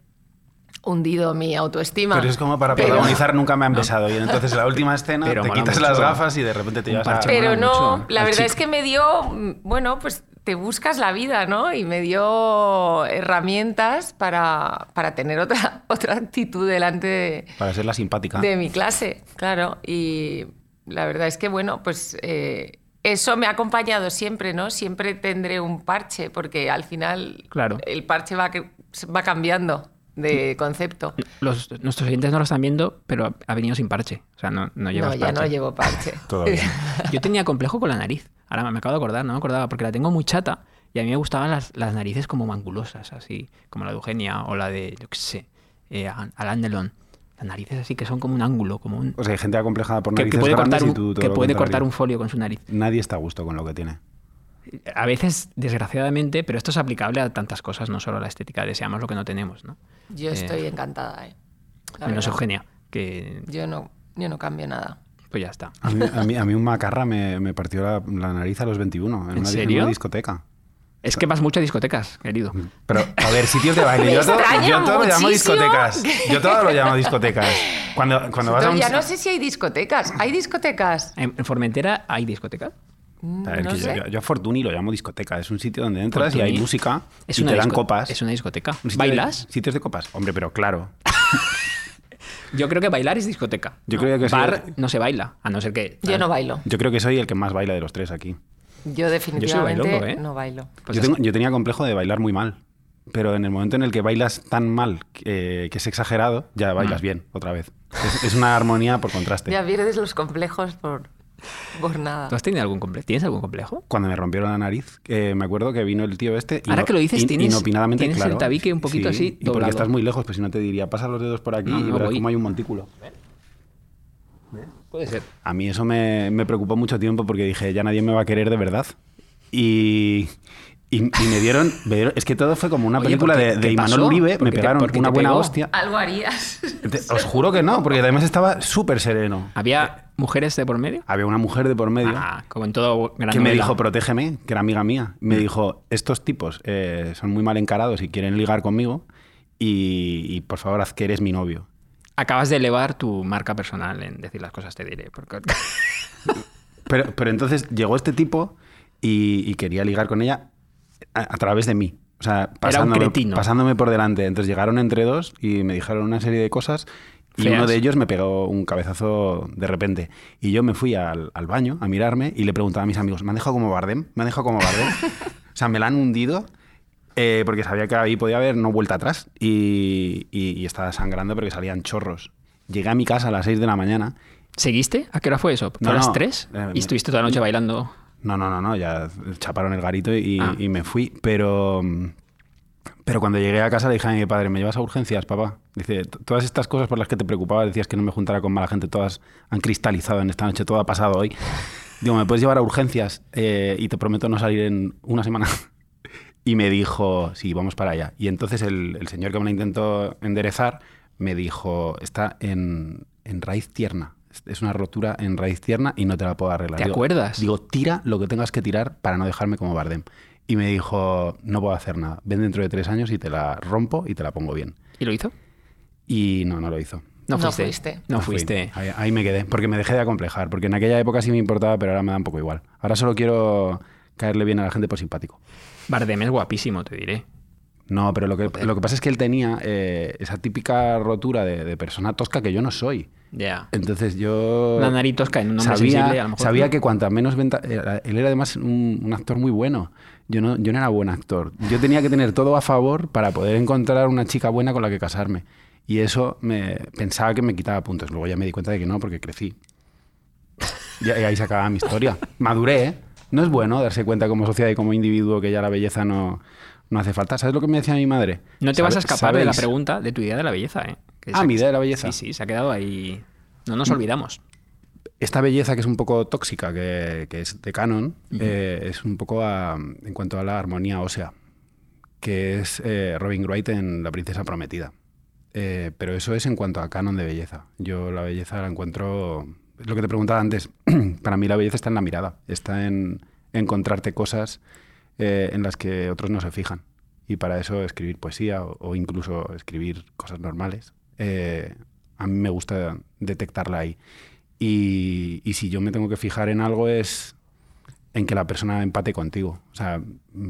hundido mi autoestima. Pero es como para Pero- protagonizar nunca me han *laughs* besado. Y entonces en la última escena Pero te quitas mucho. las gafas y de repente te llevas a... parche. Pero no, mucho la verdad es que me dio, mm, bueno, pues te buscas la vida, ¿no? Y me dio herramientas para, para tener otra, *laughs* otra actitud delante de, Para ser la simpática. de mi clase, claro. Y la verdad es que, bueno, pues eh, eso me ha acompañado siempre, ¿no? Siempre tendré un parche, porque al final Claro. el parche va, va cambiando de concepto. Los, nuestros oyentes no lo están viendo, pero ha, venido sin parche. O sea, no, no llevas No, ya no parche. llevo parche. *laughs* Todavía. Yo tenía complejo con la nariz. Ahora me acabo de acordar, no me acordaba, porque la tengo muy chata y a mí me gustaban las, las narices como mangulosas, así, como la de Eugenia o la de, yo qué sé, eh, Alain Delon. Las narices así que son como un ángulo, como un... O sea, hay gente acomplejada por narices que puede, cortar y un, tú todo que puede cortar un folio con su nariz. Nadie está a gusto con lo que tiene. A veces, desgraciadamente, pero esto es aplicable a tantas cosas, no solo a la estética, deseamos lo que no tenemos, ¿no? Yo Eh, estoy encantada, ¿eh? La Menos verdad. Eugenia, que Yo no, yo no cambio nada. pues ya está. A mí, a mí, a mí un macarra me, me partió la, la nariz a los 21 en, ¿En una, serio? en una discoteca. Es que vas mucho a discotecas, querido. Pero, a ver, sitios de baile. *laughs* Yo todo, yo todo lo llamo discotecas. Yo todo lo llamo discotecas. Cuando, cuando vas a un... ya no sé si hay discotecas. ¿Hay discotecas? ¿En, en Formentera hay discotecas? Mm, no yo, sé. yo- yo a Fortuny lo llamo discoteca. Es un sitio donde entras y hay música Es y una te dan copas. Es una discoteca. Un sitio de- ¿Bailas? sitios de copas. Hombre, pero claro. *laughs* Yo creo que bailar es discoteca. Yo ¿no? creo que. Bar no se baila, a no ser que... Yo no bailo. Yo creo que soy el que más baila de los tres aquí. Yo definitivamente bailongo, ¿eh? no bailo. Pues yo, tengo- yo tenía complejo de bailar muy mal. Pero en el momento en el que bailas tan mal que, que es exagerado, ya Mm. bailas bien otra vez. Es, es una armonía por contraste. Ya pierdes los complejos por, por nada. ¿Tú has tenido algún complejo? ¿Tienes algún complejo? Cuando me rompieron la nariz, eh, me acuerdo que vino el tío este. Ahora ino- que lo dices, in- tienes- inopinadamente, tienes el tabique un poquito así, Y porque estás muy lejos, pues si no te diría, pasa los dedos por aquí No, y no verás voy. cómo hay un montículo. Puede ser. A mí eso me, me preocupó mucho tiempo porque dije, ya nadie me va a querer de verdad. Y, y, y me, dieron, me dieron- Es que todo fue como una Oye, película ¿por qué- de, Imanol? Uribe. ¿Por Me te- pegaron una buena pegó? hostia. Algo harías. Te- Os juro que no, porque además estaba súper sereno. ¿Había mujeres de por medio? Había una mujer de por medio. Ah, como en todo gran que me dijo, protégeme, que era amiga mía. Me Mm. dijo, estos tipos eh, son muy mal encarados y quieren ligar conmigo y, y, por favor haz que eres mi novio. Acabas de elevar tu marca personal en decir las cosas, te diré. Porque... *laughs* Pero, pero entonces llegó este tipo y, y quería ligar con ella a, a través de mí. O sea, pasándome, pasándome por delante. Entonces llegaron entre dos y me dijeron una serie de cosas y Feas. uno de ellos me pegó un cabezazo de repente. Y yo me fui al, al baño a mirarme y le preguntaba a mis amigos, ¿me han dejado como Bardem? ¿Me han dejado como Bardem? *laughs* o sea, me la han hundido eh, porque sabía que ahí podía haber no vuelta atrás y, y- y estaba sangrando porque salían chorros. Llegué a mi casa a las 6 de la mañana ¿Seguiste? ¿A qué hora fue eso? ¿Fue No, a las no. 3? Eh, y estuviste toda la noche bailando. No, no, no, no, ya chaparon el garito y, Ah. y me fui. Pero, pero cuando llegué a casa le dije a mi padre, ¿me llevas a urgencias, papá? Dice, "T- todas estas cosas por las que te preocupabas, decías que no me juntara con mala gente, todas han cristalizado en esta noche, todo ha pasado hoy. Digo, ¿me puedes llevar a urgencias? Eh, y te prometo no salir en una semana. *laughs* Y me dijo, sí, vamos para allá. Y entonces el, el señor que me la intentó enderezar me dijo, está en, en raíz tierna. Es- una rotura en raíz tierna y no te la puedo arreglar. ¿Te Digo- acuerdas? Digo, tira lo que tengas que tirar para no dejarme como Bardem. Y me dijo, no puedo hacer nada. Ven dentro de tres años y te la rompo y te la pongo bien. ¿Y lo hizo? Y no, no lo hizo. No No fuiste. No fui. fuiste. Ahí, ahí me quedé, porque me dejé de acomplejar. Porque en aquella época sí me importaba, pero ahora me da un poco igual. Ahora solo quiero caerle bien a la gente por simpático. Bardem es guapísimo, te diré. No, pero lo que, lo que pasa es que él tenía eh, esa típica rotura de, de persona tosca que yo no soy. Ya. Entonces yo... Una nariz tosca en un sabía, sensible, a lo mejor. sabía ¿no? que cuanta menos venta... Él era además un, un actor muy bueno. Yo no, yo no era buen actor. Yo tenía que tener todo a favor para poder encontrar una chica buena con la que casarme. Y eso me pensaba que me quitaba puntos. Luego ya me di cuenta de que no, porque crecí. Y, ahí se acababa mi historia. Maduré, ¿eh? No es bueno darse cuenta como sociedad y como individuo que ya la belleza no, no hace falta. ¿Sabes lo que me decía mi madre? No te vas a ¿Sabe- escapar de la pregunta de tu idea de la belleza, ¿eh? Que Ah, mi idea de la belleza. Sí, sí, se ha quedado ahí. No nos olvidamos. esta belleza que es un poco tóxica, que, que es de Canon, eh, es un poco a- en cuanto a la armonía ósea, que es eh, Robin Wright en La Princesa Prometida. Eh, pero eso es en cuanto a canon de belleza. Yo la belleza la encuentro... Es lo que te preguntaba antes. *clears throat* Para mí la belleza está en la mirada. Está en encontrarte cosas en las que otros no se fijan. Y para eso escribir poesía o, o incluso escribir cosas normales, eh, a mí me gusta detectarla ahí. Y, y si yo me tengo que fijar en algo es en que la persona empate contigo. O sea,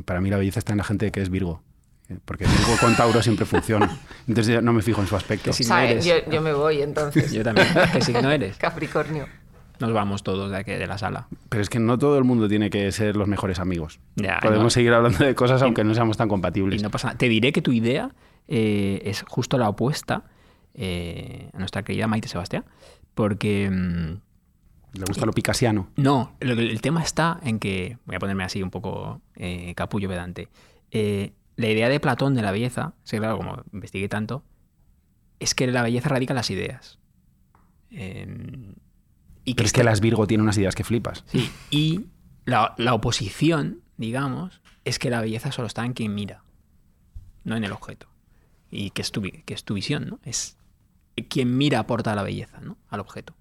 para mí la belleza está en la gente que es Virgo. eh, Porque Virgo con Tauro siempre funciona. Entonces yo no me fijo en su aspecto. Que signo ¿Sabe? eres? Yo, yo me voy entonces. Yo también. ¿Qué signo eres? Capricornio. Nos vamos todos de aquí, de la sala. Pero es que no todo el mundo tiene que ser los mejores amigos. Ya, Podemos no. seguir hablando de cosas aunque no seamos tan Y compatibles. no pasa nada. Te diré que tu idea eh, es justo la opuesta eh, a nuestra querida Maite Sebastián, porque mm, Le gusta lo picasiano. no, que- el tema está en que, voy a ponerme así un poco eh, capullo pedante, eh, la idea de Platón de la belleza, sí, claro, como investigué tanto, es que la belleza radica en las ideas. Eh, y Pero es que las Virgo tienen unas ideas que flipas. Sí, y la, la oposición, digamos, es que la belleza solo está en quien mira, no en el objeto. Y que es tu, que es tu visión, ¿no? Es quien mira aporta la belleza, ¿no? Al objeto.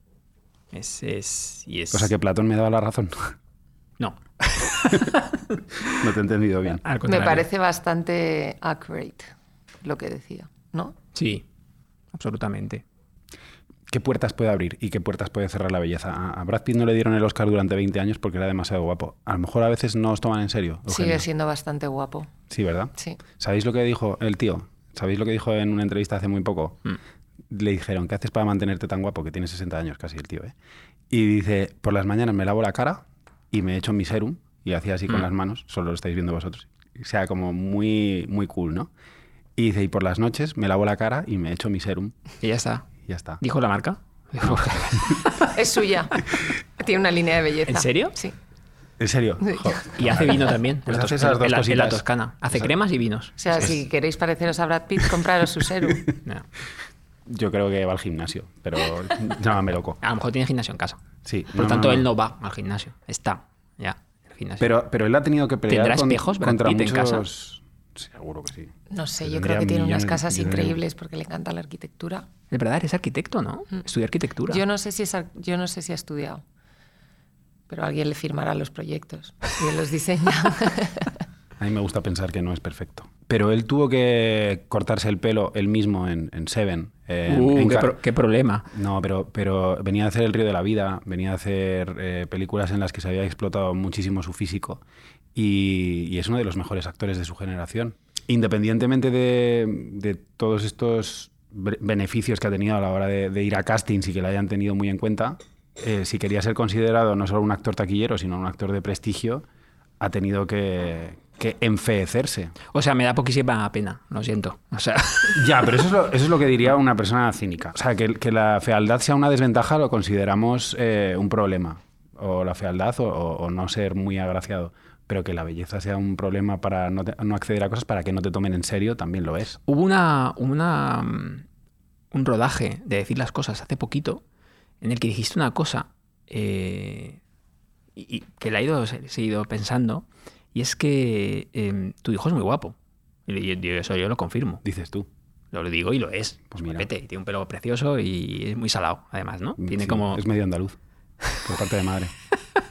Es, es, y es... O sea que Platón me daba la razón. No, *laughs* no te he entendido bien. Me parece bastante accurate lo que decía, ¿no? Sí, absolutamente. ¿Qué puertas puede abrir y qué puertas puede cerrar la belleza? A a Brad Pitt no le dieron el Oscar durante 20 años porque era demasiado guapo. A lo mejor a veces no os toman en serio. Eugenio. Sigue siendo bastante guapo. Sí, ¿verdad? Sí. ¿Sabéis lo que dijo el tío? ¿Sabéis lo que dijo en una entrevista hace muy poco? Mm. Le dijeron, ¿qué haces para mantenerte tan guapo? Que tiene 60 años casi el tío, ¿eh? Y dice, por las mañanas me lavo la cara y me echo mi serum y hacía así con Mm. las manos, solo lo estáis viendo vosotros. O sea, como muy, muy cool, ¿no? Y dice, y por las noches me lavo la cara y me echo mi serum Y ya está. y ya está. ¿Dijo la marca? Dijo- *laughs* Es suya. Tiene una línea de belleza. ¿En serio? Sí. ¿En serio? Sí. Y hace vino también. Pues hace esas dos en la- en la. Toscana. Hace O sea- cremas y vinos. O sea, si queréis pareceros a Brad Pitt, compraros su serum. *laughs* No. Yo creo que va al gimnasio, pero *laughs* llámame loco. A lo mejor tiene gimnasio en casa. Sí. Por lo tanto, él no va al gimnasio. Está ya en el gimnasio. Pero, pero él ha tenido que pelear ¿Tendrá con- espejos contra Pitt en casa? muchos... Seguro que sí. No sé, yo creo que tiene unas casas increíbles porque le encanta la arquitectura. De verdad, eres arquitecto, ¿no? Estudia arquitectura. Mm. Yo no sé si es ar- yo no sé si ha estudiado, pero alguien le firmará los proyectos y él los diseña. *laughs* A mí me gusta pensar que no es perfecto. Pero él tuvo que cortarse el pelo él mismo en, en Seven. En- Uh, qué, ca- pro- qué problema. No, pero, pero venía a hacer El Río de la Vida, venía a hacer eh, películas en las que se había explotado muchísimo su físico y, y es uno de los mejores actores de su generación. Independientemente de, de todos estos beneficios que ha tenido a la hora de, de ir a castings y que le hayan tenido muy en cuenta, eh, si quería ser considerado no solo un actor taquillero, sino un actor de prestigio, ha tenido que, que enfeecerse. O sea, me da poquísima pena, lo siento. O sea, *laughs* Ya, pero eso es, lo, eso es lo que diría una persona cínica. O sea, que, que la fealdad sea una desventaja lo consideramos eh, un problema. O la fealdad o, no ser muy agraciado. Pero que la belleza sea un problema para no, te- no acceder a cosas para que no te tomen en serio, también lo es. hubo una, una, mm, un rodaje de decir las cosas hace poquito en el que dijiste una cosa eh, y, y que la he ido, se- seguido pensando y es que em, tu hijo es muy guapo. Y eso yo lo confirmo. Dices tú. Lo digo y lo es. Pues Es mira. y tiene un pelo precioso y es muy salado, además, ¿no? Tiene Sí, como... Es medio andaluz. Por parte de madre.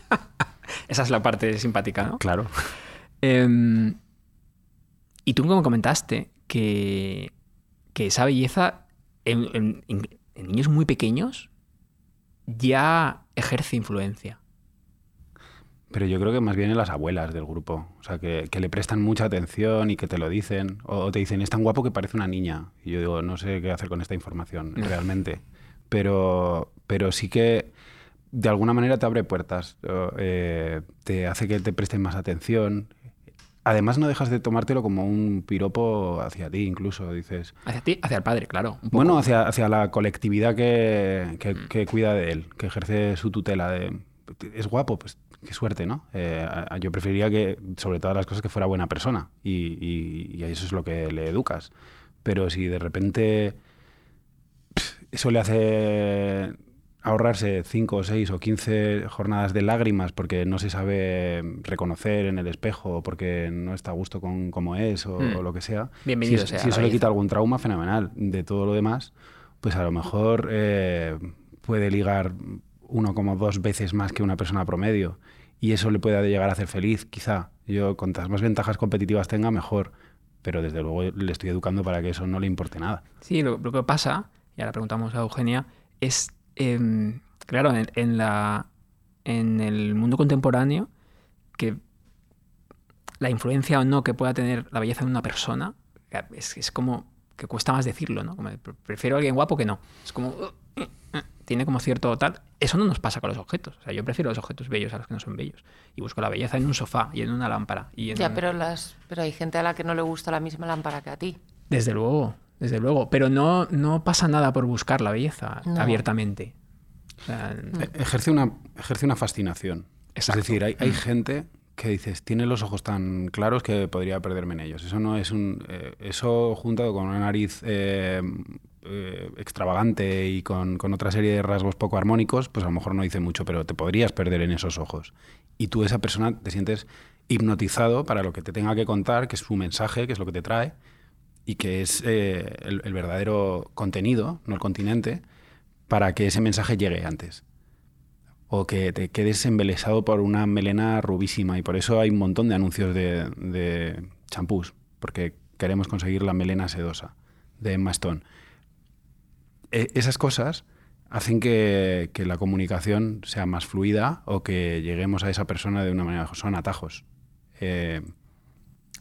*laughs* Esa es la parte simpática, ¿no? Claro. Em, y tú como comentaste que, que esa belleza en, en- en- en niños muy pequeños ya ejerce influencia. Pero yo creo que más bien en las abuelas del grupo. O sea, que, que le prestan mucha atención y que te lo dicen. O te dicen, es tan guapo que parece una niña. Y yo digo, no sé qué hacer con esta información *laughs* realmente. Pero, pero sí que de alguna manera te abre puertas. eh, te hace que te presten más atención. Además, no dejas de tomártelo como un piropo hacia ti, incluso. Dices, Hacia ti, hacia el padre, claro. un poco. bueno, hacia, hacia la colectividad que, que- que cuida de él, que ejerce su tutela. De, es guapo, pues qué suerte, ¿no? Eh, a- a- yo preferiría que, sobre todas las cosas, que fuera buena persona. Y, y- y a eso es lo que le educas. Pero si de repente pff, eso le hace ahorrarse 5 o 6 o 15 jornadas de lágrimas porque no se sabe reconocer en el espejo o porque no está a gusto con cómo es o, Mm. o lo que sea. Bienvenido si, sea si eso le quita algún trauma, fenomenal. De todo lo demás, pues a lo mejor eh, puede ligar 1,2 veces más que una persona promedio y eso le puede llegar a hacer feliz, quizá. Yo, cuantas más ventajas competitivas tenga, mejor. Pero desde luego le estoy educando para que eso no le importe nada. Sí, lo, lo que pasa, y ahora preguntamos a Eugenia, es, em, claro, en, la, en el mundo contemporáneo, que la influencia o no que pueda tener la belleza en una persona, es, como que cuesta más decirlo, ¿no? Como, pre- prefiero a alguien guapo que no. Es como... tiene como cierto tal. Eso no nos pasa con los objetos. O sea, yo prefiero los objetos bellos a los que no son bellos. Y busco la belleza en un sofá y en una lámpara. Y en Ya, un- pero, las, pero hay gente a la que no le gusta la misma lámpara que a ti. Desde luego, desde luego. Pero no, no pasa nada por buscar la belleza No. abiertamente. O sea, E- Ejerce una, ejerce una fascinación. Exacto. Es decir, hay, Mm. hay gente que dices, tiene los ojos tan claros que podría perderme en ellos. Eso no es un. eh, eso juntado con una nariz eh, eh, extravagante y con, otra serie de rasgos poco armónicos, pues a lo mejor no dice mucho, pero te podrías perder en esos ojos. Y tú, esa persona, te sientes hipnotizado para lo que te tenga que contar, que es su mensaje, que es lo que te trae, y que es eh, el, verdadero contenido, no el continente, para que ese mensaje llegue antes. O que te quedes embelesado por una melena rubísima. Y por eso hay un montón de anuncios de, champús, porque queremos conseguir la melena sedosa de Emma Stone. E- esas cosas hacen que, que la comunicación sea más fluida o que lleguemos a esa persona de una manera. Son atajos. Eh,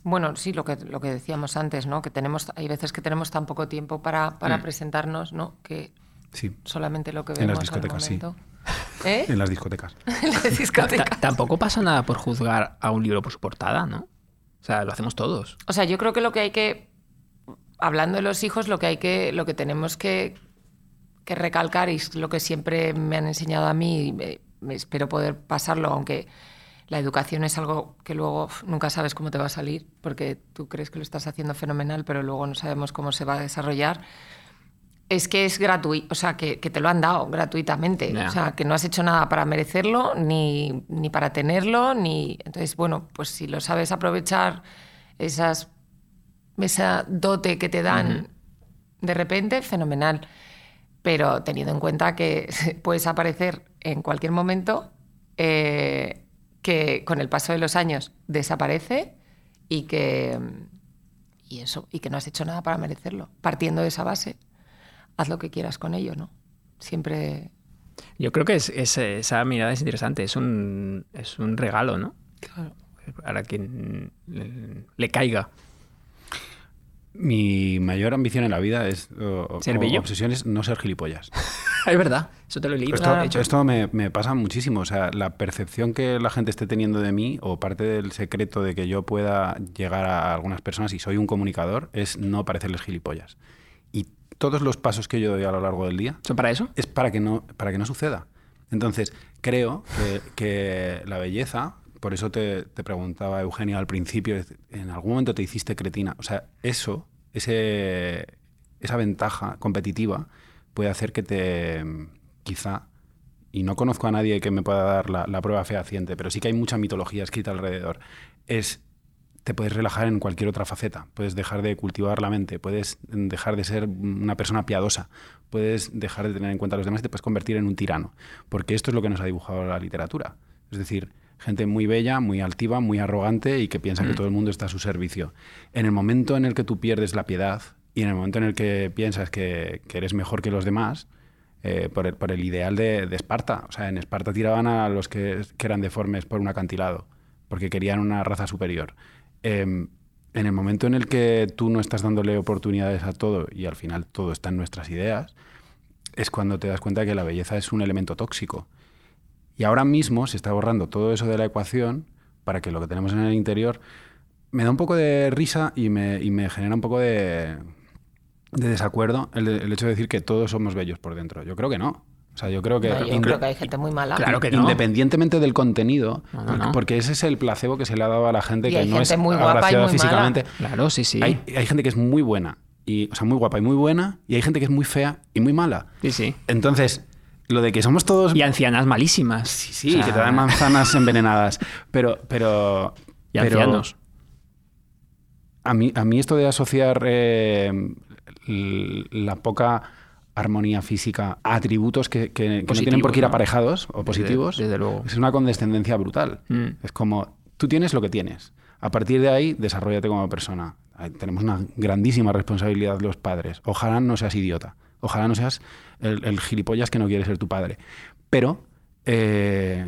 Bueno, sí, lo que, lo que decíamos antes, ¿no? Que tenemos, hay veces que tenemos tan poco tiempo para, para Mm. presentarnos, ¿no? Que sí, solamente lo que vemos En las al discotecas, sí. *laughs* ¿Eh? en las discotecas. *laughs* En las discotecas. ta- tampoco pasa nada por juzgar a un libro por su portada, ¿no? O sea, lo hacemos todos. O sea, yo creo que lo que hay que, hablando de los hijos, lo que hay que, lo que tenemos que, que recalcar y es lo que siempre me han enseñado a mí espero poder pasarlo, aunque la educación es algo que luego nunca sabes cómo te va a salir, porque tú crees que lo estás haciendo fenomenal, pero luego no sabemos cómo se va a desarrollar. Es que es gratuito, o sea, que, que te lo han dado gratuitamente. Ya. O sea, que no has hecho nada para merecerlo, ni, ni para tenerlo, ni. Entonces, bueno, pues si lo sabes aprovechar, esas, esa dote que te dan de repente, fenomenal. Pero teniendo en cuenta que *laughs* puedes aparecer en cualquier momento, eh, que con el paso de los años desaparece y que. Y eso, y que no has hecho nada para merecerlo. Partiendo de esa base, haz lo que quieras con ello, ¿no? Siempre. Yo creo que es, es- esa mirada es interesante. Es un, es un regalo, ¿no? Claro. Para quien le, le caiga. Mi mayor ambición en la vida es. o- ¿Ser o bello? obsesión es no ser gilipollas. *laughs* es verdad. Eso te lo he leído. Esto, esto me, me pasa muchísimo. O sea, la percepción que la gente esté teniendo de mí, o parte del secreto de que yo pueda llegar a algunas personas y soy un comunicador, es no parecerles gilipollas. Y todos los pasos que yo doy a lo largo del día ¿Son para eso? es para que no, para que no suceda. Entonces, creo que, que la belleza, por eso te, te preguntaba Eugenio al principio, en algún momento te hiciste cretina. O sea, eso, ese, esa ventaja competitiva puede hacer que te, quizá, y no conozco a nadie que me pueda dar la, la prueba fehaciente, pero sí que hay mucha mitología escrita alrededor, es te puedes relajar en cualquier otra faceta, puedes dejar de cultivar la mente, puedes dejar de ser una persona piadosa, puedes dejar de tener en cuenta a los demás y te puedes convertir en un tirano, porque esto es lo que nos ha dibujado la literatura. Es decir, gente muy bella, muy altiva, muy arrogante y que piensa que todo el mundo está a su servicio. En el momento en el que tú pierdes la piedad y en el momento en el que piensas que, que eres mejor que los demás, eh, por, el, por el ideal de, de Esparta. O sea, en Esparta tiraban a los que, que eran deformes por un acantilado, porque querían una raza superior. Eh, en el momento en el que tú no estás dándole oportunidades a todo y al final todo está en nuestras ideas, es cuando te das cuenta que la belleza es un elemento tóxico. Y ahora mismo se está borrando todo eso de la ecuación para que lo que tenemos en el interior me da un poco de risa y me, y me genera un poco de, de desacuerdo el, el hecho de decir que todos somos bellos por dentro. Yo creo que no. O sea, yo creo que, No, yo creo que hay gente muy mala. Claro que no. independientemente del contenido, No, no, porque, no. porque ese es el placebo que se le ha dado a la gente Y que hay no es gente muy guapa y muy mala. físicamente. Claro, sí, sí. Hay, hay gente que es muy buena, y, o sea, muy guapa y muy buena, y hay gente que es muy fea y muy mala. Sí, sí. Entonces, lo de que somos todos... Y ancianas malísimas. Sí, sí, que te dan manzanas envenenadas. *laughs* Pero, pero... Y ancianos. A mí, a mí esto de asociar eh, la poca armonía física a atributos que, no tienen por qué ir aparejados o positivos, desde, luego. es una condescendencia brutal. Mm. Es como, tú tienes lo que tienes. A partir de ahí, desarrollate como persona. Tenemos una grandísima responsabilidad los padres. Ojalá no seas idiota. Ojalá no seas el, gilipollas que no quiere ser tu padre. Pero... Eh,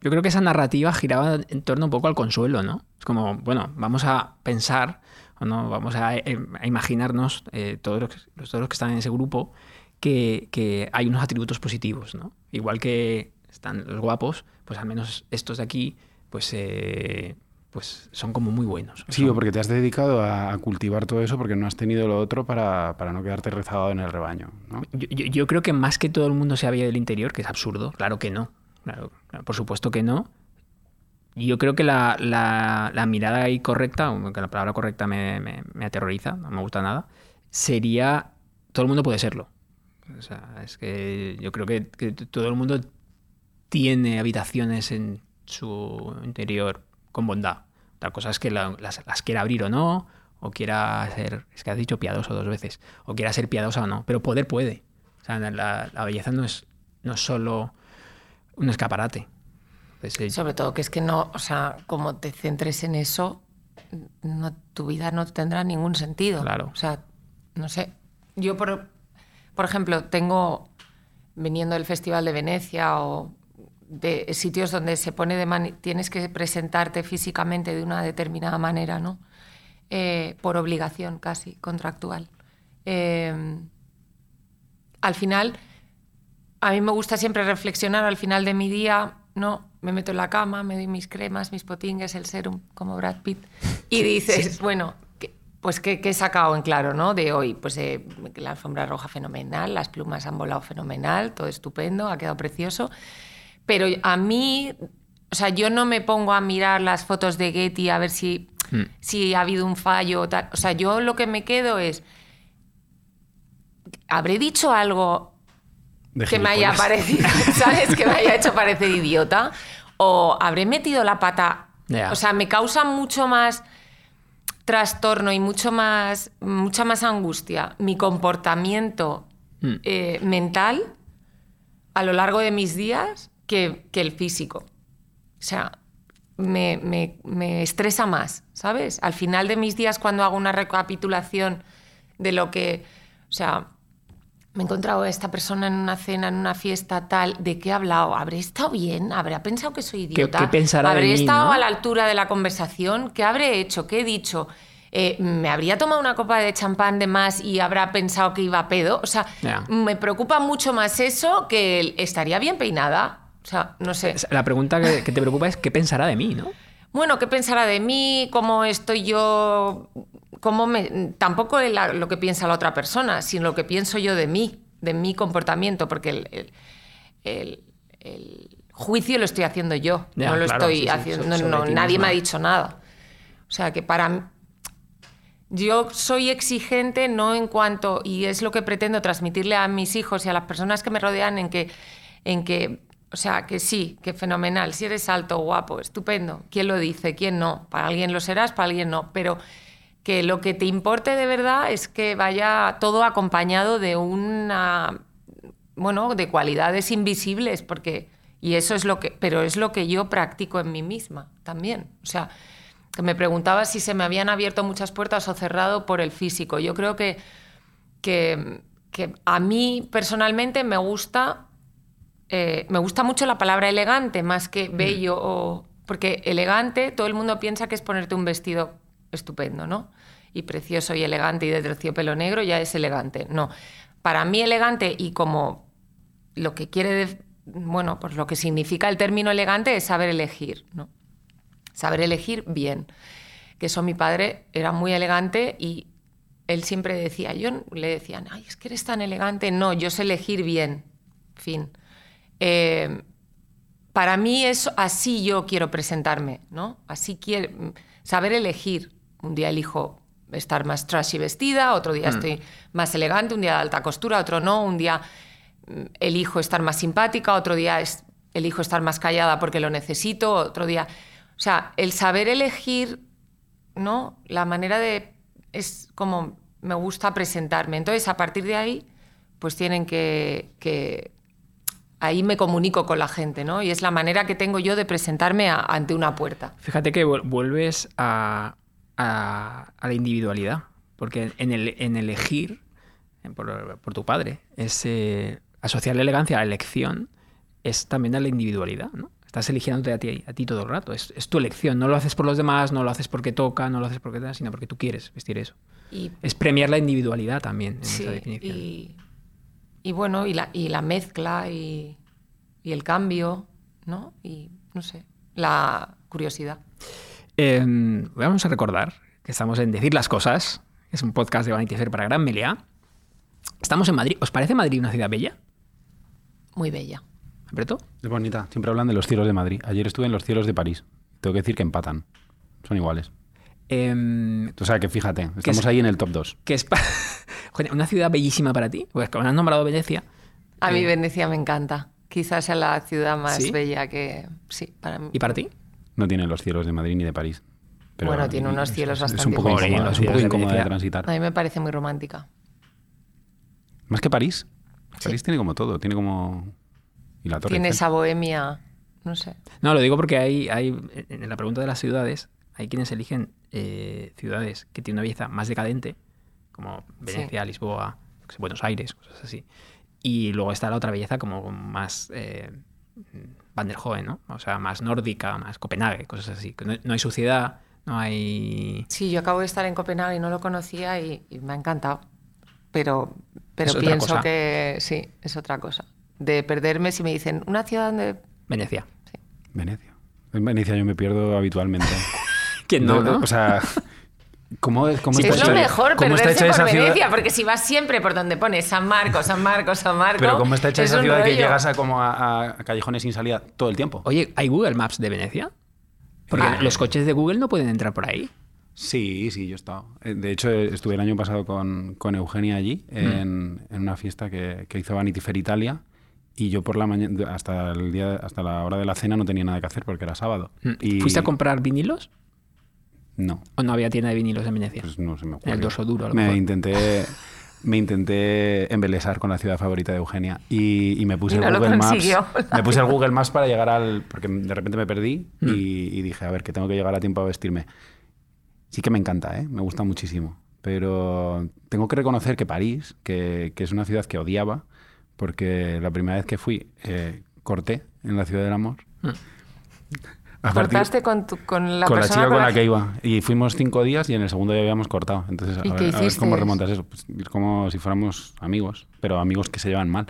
Yo creo que esa narrativa giraba en torno un poco al consuelo, ¿no? Es como, bueno, vamos a pensar, o no, vamos a, eh, imaginarnos, eh, todos, los, todos los que están en ese grupo, que, hay unos atributos positivos, ¿no? Igual que están los guapos, pues al menos estos de aquí, pues pues son como muy buenos. Sí, o porque te has dedicado a cultivar todo eso porque no has tenido lo otro para, no quedarte rezagado en el rebaño. Yo, creo que más que todo el mundo se había del interior, que es absurdo, claro que no. Claro, por supuesto que no. Yo creo que la, mirada ahí correcta, aunque la palabra correcta me, aterroriza, no me gusta nada, sería todo el mundo puede serlo. O sea, es que yo creo que, que todo el mundo tiene habitaciones en su interior con bondad. Otra cosa es que las, quiera abrir o no, o quiera ser, es que has dicho piadoso dos veces, o quiera ser piadosa o no, pero poder puede. O sea, la, belleza no es, no solo un escaparate. Sobre todo que es que no, o sea, como te centres en eso, no, tu vida no tendrá ningún sentido. Claro. O sea, no sé. Yo, por, por ejemplo, tengo, viniendo del Festival de Venecia o de sitios donde se pone de tienes que presentarte físicamente de una determinada manera, ¿no? Eh, por obligación casi contractual. Em, al final, a mí me gusta siempre reflexionar al final de mi día, ¿no? Me meto en la cama, me doy mis cremas, mis potingues, el serum, como Brad Pitt, y dices, bueno, pues ¿qué, he sacado en claro, ¿no? De hoy, pues eh, la alfombra roja fenomenal, las plumas han volado fenomenal, todo estupendo, ha quedado precioso. Pero a mí, o sea, yo no me pongo a mirar las fotos de Getty a ver si, hmm. si ha habido un fallo o tal. O sea, yo lo que me quedo es, ¿habré dicho algo que me haya parecido, *laughs* ¿sabes? Que me haya hecho parecer idiota. O habré metido la pata. O sea, me causa mucho más trastorno y mucho más, mucha más angustia mi comportamiento hmm. eh, mental a lo largo de mis días que, el físico. O sea, me, estresa más, ¿sabes? Al final de mis días, cuando hago una recapitulación de lo que, o sea, me he encontrado a esta persona en una cena, en una fiesta, tal, ¿de qué he hablado? ¿Habré estado bien? ¿Habrá pensado que soy idiota? ¿Qué, ¿Habré estado a la altura de la conversación? ¿Qué habré hecho? ¿Qué he dicho? Eh, ¿Me habría tomado una copa de champán de más y habrá pensado que iba a pedo? O sea, me preocupa mucho más eso que estaría bien peinada. O sea, no sé. La pregunta que, te preocupa es qué pensará de mí, ¿no? Bueno, ¿qué pensará de mí? ¿Cómo estoy yo? ¿Cómo me... Tampoco lo que piensa la otra persona, sino lo que pienso yo de mí, de mi comportamiento, porque el, juicio lo estoy haciendo yo, no lo estoy haciendo, nadie me ha dicho nada. O sea que para yo soy exigente no en cuanto, y es lo que pretendo transmitirle a mis hijos y a las personas que me rodean, en que, en que o sea, que sí, que fenomenal. Si eres alto, guapo, estupendo. ¿Quién lo dice? ¿Quién no? Para alguien lo serás, para alguien no. Pero que lo que te importe de verdad es que vaya todo acompañado de una, bueno, de cualidades invisibles, porque, y eso es lo que, pero es lo que yo practico en mí misma también. O sea, que me preguntaba si se me habían abierto muchas puertas o cerrado por el físico. Yo creo que, que, que a mí personalmente me gusta eh, me gusta mucho la palabra elegante más que mm. bello o... Porque elegante, todo el mundo piensa que es ponerte un vestido estupendo, ¿no? Y precioso y elegante y de terciopelo negro ya es elegante. No. Para mí elegante y como lo que quiere, bueno, pues lo que significa el término elegante es saber elegir, ¿no? Saber elegir bien. Que eso mi padre era muy elegante y él siempre decía, yo le decían, ay, es que eres tan elegante. No, yo sé elegir bien. Fin. Eh, para mí es así yo quiero presentarme, ¿no? Así quiero saber elegir. Un día elijo estar más trashy vestida, otro día mm. estoy más elegante, un día de alta costura, otro no, un día mm, elijo estar más simpática, otro día es- elijo estar más callada porque lo necesito, otro día... O sea, el saber elegir, ¿no? La manera de... es como me gusta presentarme. Entonces, a partir de ahí, pues tienen que... que- ahí me comunico con la gente, ¿no? Y es la manera que tengo yo de presentarme a- ante una puerta. Fíjate que vuel- vuelves a, a- a la individualidad, porque en, el, en elegir por, por tu padre, es eh, asociar la elegancia a la elección, es también a la individualidad, ¿no? Estás eligiéndote a ti, a ti todo el rato, es, es tu elección, no lo haces por los demás, no lo haces porque toca, no lo haces porque tal, sino porque tú quieres vestir eso. Y Es premiar la individualidad también en Sí, esa definición. y, y bueno, y la, y la mezcla y, y el cambio, ¿no? Y no sé, la curiosidad. Eh, vamos a recordar que estamos en Decir las Cosas, que es un podcast de Vanity Fair para Gran Melea. Estamos en Madrid. ¿Os parece Madrid una ciudad bella? Muy bella. ¿Breto? Es bonita. Siempre hablan de los cielos de Madrid. Ayer estuve en los cielos de París. Tengo que decir que empatan. Son iguales. Em, O sea que fíjate, estamos es- ahí en el top 2. que es *laughs* una ciudad bellísima para ti. Pues como has nombrado Venecia. A mí eh, Venecia me encanta. Quizás sea la ciudad más ¿Sí? bella que... Sí, para mí. ¿Y para ti? No tiene los cielos de Madrid ni de París. Pero Bueno, tiene unos es- cielos es, un bastante es un poco cielos de transitar. A mí me parece muy romántica. Más que París. Sí. París tiene como todo. Tiene como... Y la torre Tiene esa bohemia, no sé. No, lo digo porque hay, hay en la pregunta de las ciudades, hay quienes eligen eh, ciudades que tienen una belleza más decadente, como Venecia, Lisboa, Buenos Aires, cosas así. Y luego está la otra belleza como más eh, Van der Hohen, ¿no? O sea, más nórdica, más Copenhague, cosas así. No, no hay suciedad, no hay... Sí, yo acabo de estar en Copenhague y no lo conocía y, y me ha encantado. Pero, pero pienso que sí, es otra cosa. De perderme si me dicen una ciudad donde... Venecia. Sí. Venecia. En Venecia yo me pierdo habitualmente. *laughs* ¿Quién no? O sea, ¿cómo, es- cómo Sí, está es lo mejor cómo está perderse hecha por esa ciudad? Venecia, porque si vas siempre por donde pones San Marcos, San Marcos, San Marcos... Pero cómo está hecha es esa ciudad que rollo. llegas a como a, a callejones sin salida todo el tiempo. Oye, ¿hay Google Maps de Venecia? Porque Ah. los coches de Google no pueden entrar por ahí. Sí, sí, yo he estado. Eh, De hecho, estuve el año pasado con, con Eugenia allí en, en una fiesta que, que hizo Vanity Fair Italia y yo por la mañana hasta el día hasta la hora de la cena no tenía nada que hacer porque era sábado. Y Mm. ¿Fuiste a comprar vinilos? No, ¿O no había tienda de vinilos en Venecia? pues no se me En ocurrió. el dorso duro, a lo me mejor. intenté *laughs* me intenté embelesar con la ciudad favorita de Eugenia y, y me puse Y el no lo Google Maps consiguió. *laughs* me puse el Google Maps para llegar al porque de repente me perdí Mm. y, y dije a ver que tengo que llegar a tiempo a vestirme sí que me encanta ¿eh? me gusta muchísimo pero tengo que reconocer que París que, que es una ciudad que odiaba porque la primera vez que fui eh, corté en la ciudad del amor Mm. A partir- Cortaste con, tu- con la con la persona chica con la que iba. Y fuimos cinco días y en el segundo ya habíamos cortado. Entonces, a, ¿Y ver, qué a ver cómo remontas eso. Pues, es como si fuéramos amigos, pero amigos que se llevan mal.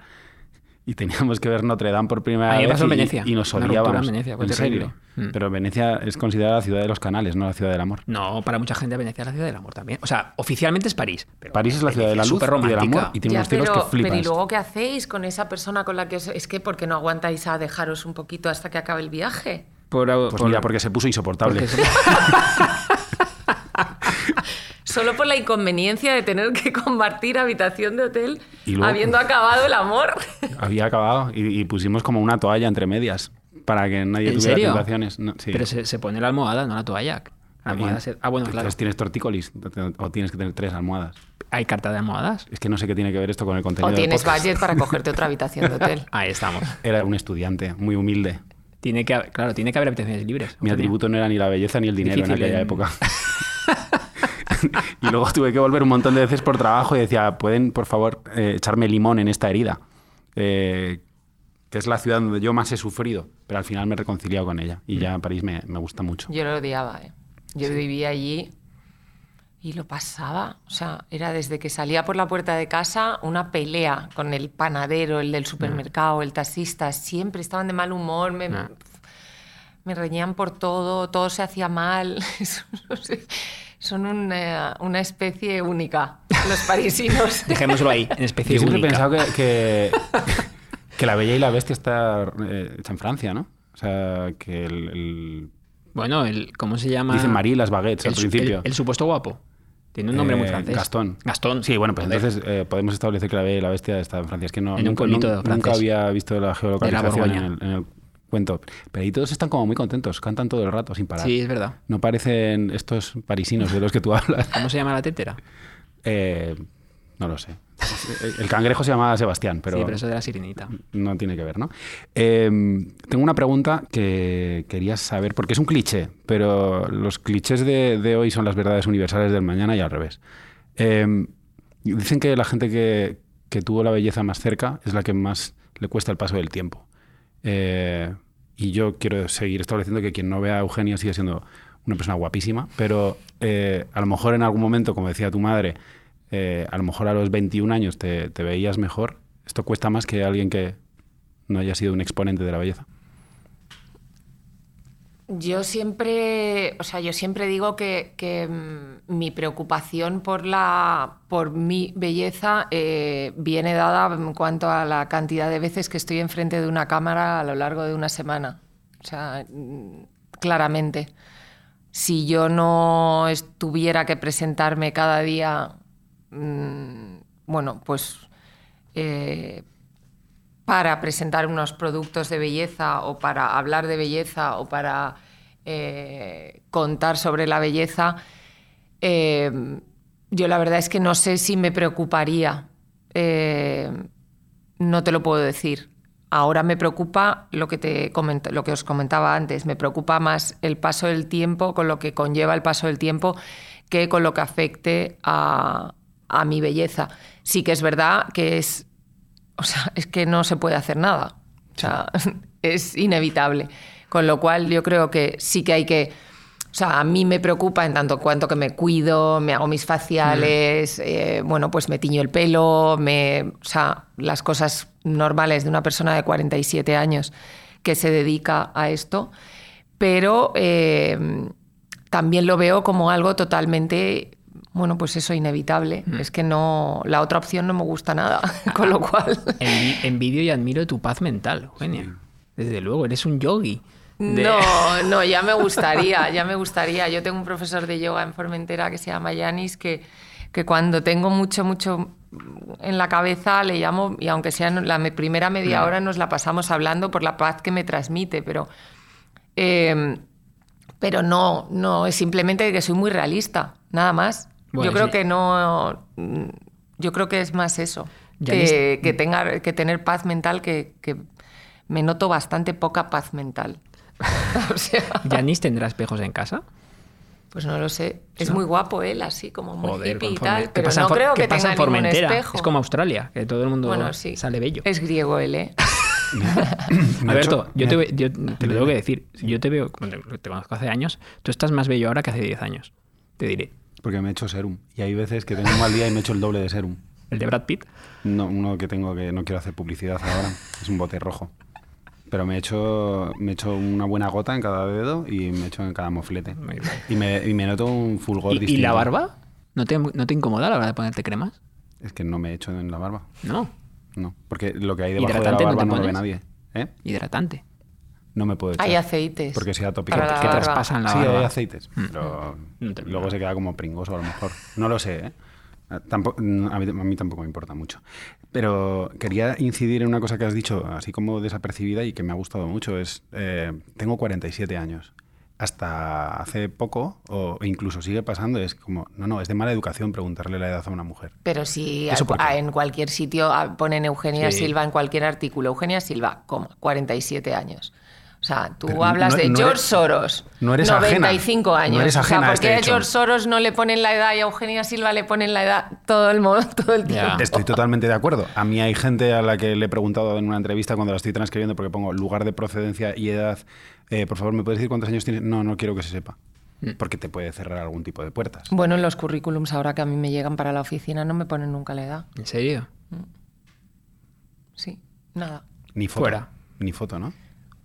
Y teníamos que ver Notre Dame por primera A mí me vez pasó en y, Venecia. y nos odiábamos. en en serio. Mm. Pero Venecia es considerada la ciudad de los canales, no la ciudad del amor. No, para mucha gente Venecia es la ciudad del amor también. O sea, oficialmente es París. pero París es la ciudad de la luz y del amor y tiene Ya, unos cielos pero, que flipas. pero ¿y luego qué hacéis con esa persona con la que os... Es que porque no aguantáis a dejaros un poquito hasta que acabe el viaje? Por- Pues por- mira, porque se puso insoportable. se- *laughs* Solo por la inconveniencia de tener que compartir habitación de hotel Y luego- habiendo acabado el amor. Había acabado y, y pusimos como una toalla entre medias para que nadie ¿En tuviera serio? tentaciones. No, sí. Pero se, se pone la almohada, no la toalla. La almohada se- Ah, bueno, claro. Entonces tienes tortícolis o tienes que tener tres almohadas. Hay carta de almohadas. Es que no sé qué tiene que ver esto con el contenido O tienes budget para cogerte otra habitación de hotel. *laughs* Ahí estamos. Era un estudiante muy humilde. Tiene que, haber- claro, tiene que haber habitaciones libres. Mi atributo no era ni la belleza ni el dinero Difícil en aquella en- época. *laughs* *laughs* y luego tuve que volver un montón de veces por trabajo y decía, ¿pueden, por favor, eh, echarme limón en esta herida? Eh, que es la ciudad donde yo más he sufrido, pero al final me he reconciliado con ella. Y ya París me, me gusta mucho. Yo lo odiaba, ¿eh? Yo vivía allí y lo pasaba. O sea, era desde que salía por la puerta de casa una pelea con el panadero, el del supermercado, el taxista. Siempre estaban de mal humor, me, me reñían por todo, todo se hacía mal. *laughs* Son una, una especie única, los parisinos. *laughs* Dejémoslo ahí, en especie Yo siempre he única. pensado que, que, *laughs* que La Bella y la Bestia está eh, hecha en Francia, ¿no? O sea, que el... el- Bueno, el, ¿cómo se llama? Dicen Marie y las baguettes el, al principio. el- el supuesto guapo. Tiene un nombre muy Eh, francés. Gastón. Gastón. Sí, bueno, pues entonces eh, podemos establecer que la Bella y la Bestia está en Francia. Es que no, En un nunca, había visto la geolocalización en Borgoña. el, en el cuento. Pero ahí todos están como muy contentos, cantan todo el rato sin parar. Sí, es verdad. No parecen estos parisinos de los que tú *laughs* hablas. ¿Cómo se llama la tétera? Eh, no lo sé. El cangrejo se llamaba Sebastián, pero, sí, pero eso de la sirenita. no tiene que ver, ¿no? Eh, tengo una pregunta que querías saber, porque es un cliché, pero los clichés de, de hoy son las verdades universales del mañana y al revés. Eh, dicen que la gente que, que tuvo la belleza más cerca es la que más le cuesta el paso del tiempo. Eh, y yo quiero seguir estableciendo que quien no vea a Eugenia sigue siendo una persona guapísima, pero eh, a lo mejor en algún momento, como decía tu madre, eh, a lo mejor a los 21 años te, te veías mejor. Esto cuesta más que alguien que no haya sido un exponente de la belleza. Yo siempre, o sea, yo siempre digo que, que, mm, mi preocupación por la, por mi belleza eh, viene dada en cuanto a la cantidad de veces que estoy enfrente de una cámara a lo largo de una semana. O sea, mm, claramente. Si yo no tuviera que presentarme cada día, mm, bueno, pues eh, para presentar unos productos de belleza o para hablar de belleza o para eh, contar sobre la belleza, eh, yo la verdad es que no sé si me preocuparía. No te lo puedo decir. Ahora me preocupa lo que, te lo que os comentaba antes, me preocupa más el paso del tiempo, con lo que conlleva el paso del tiempo, que con lo que afecte a, a mi belleza. Sí que es verdad que es o sea, es que no se puede hacer nada. O sea, *laughs* es inevitable. Con lo cual yo creo que sí que hay que... O sea, a mí me preocupa en tanto cuanto que me cuido, me hago mis faciales, eh, bueno, pues me tiño el pelo, me, o sea, las cosas normales de una persona de 47 años que se dedica a esto. Pero eh, también lo veo como algo totalmente, bueno, pues eso, inevitable. Es que no, la otra opción no me gusta nada, *laughs* con lo cual... Envi- envidio y admiro tu paz mental, Eugenia. Desde luego, eres un yogi. De- No, *laughs* no, ya me gustaría, ya me gustaría. Yo tengo un profesor de yoga en Formentera que se llama Yanis, que, que cuando tengo mucho, mucho en la cabeza le llamo, y aunque sea la me- primera media hora nos la pasamos hablando por la paz que me transmite, pero, eh, pero no, no, es simplemente que soy muy realista, nada más. Bueno, yo creo sí. que no, mm, yo creo que es más eso, que, que, tenga, que tener paz mental, que, que me noto bastante poca paz mental. *laughs* o sea, *laughs* ¿Yanis tendrá espejos en casa? pues no lo sé. Es muy guapo él, así como muy Joder, hippie y tal, ¿Qué pero no creo que pasa tenga en ningún espejo. Es como Australia, que todo el mundo bueno, sí. sale bello. Es griego él, ¿eh? *laughs* Alberto, yo, te, yo te lo tengo que decir. Yo te veo, te conozco hace años, tú estás más bello ahora que hace 10 años. Te diré. Porque me he hecho serum. Y hay veces que tengo un mal día y me he hecho el doble de serum. El de Brad Pitt. No, uno que tengo que no quiero hacer publicidad ahora. Es un bote rojo. Pero me he hecho, me he hecho una buena gota en cada dedo y me he hecho en cada moflete. Y me, y me noto un fulgor ¿Y, y distinto. la barba? ¿No te, ¿No te incomoda a la hora de ponerte cremas? Es que no me he hecho en la barba. No. No. Porque lo que hay debajo de la ¿Hidratante no barba te no, lo ve nadie. ¿Eh? Hidratante. No me puedo echar. Hay aceites. Porque sea tópico. que barba. traspasan la sí, barba. hay aceites. Pero No luego se queda como pringoso a lo mejor. No lo sé, ¿eh? Tampoco, a, mí, a mí tampoco me importa mucho. Pero quería incidir en una cosa que has dicho, así como desapercibida y que me ha gustado mucho. Es, eh, tengo 47 años. Hasta hace poco, o incluso sigue pasando, es como, no, no, es de mala educación preguntarle la edad a una mujer. Pero si en cualquier sitio ah, ponen Eugenia Sí. Silva en cualquier artículo, Eugenia Silva, coma, 47 años. O sea, tú Pero hablas no- de no George eres- Soros, no eres ajena. 95 No años. eres o sea, ajena a ¿por este qué a hecho. George Soros no le ponen la edad y a Eugenia Silva le ponen la edad todo el, modo, todo el tiempo? Estoy totalmente de acuerdo. A mí hay gente a la que le he preguntado en una entrevista cuando la estoy transcribiendo porque pongo lugar de procedencia y edad. eh, por favor, ¿me puedes decir cuántos años tienes? No, no quiero que se sepa. Porque te puede cerrar algún tipo de puertas. Bueno, en los currículums ahora que a mí me llegan para la oficina no me ponen nunca la edad. ¿En serio? Sí, nada. Ni foto. Fuera. Ni foto, ¿no?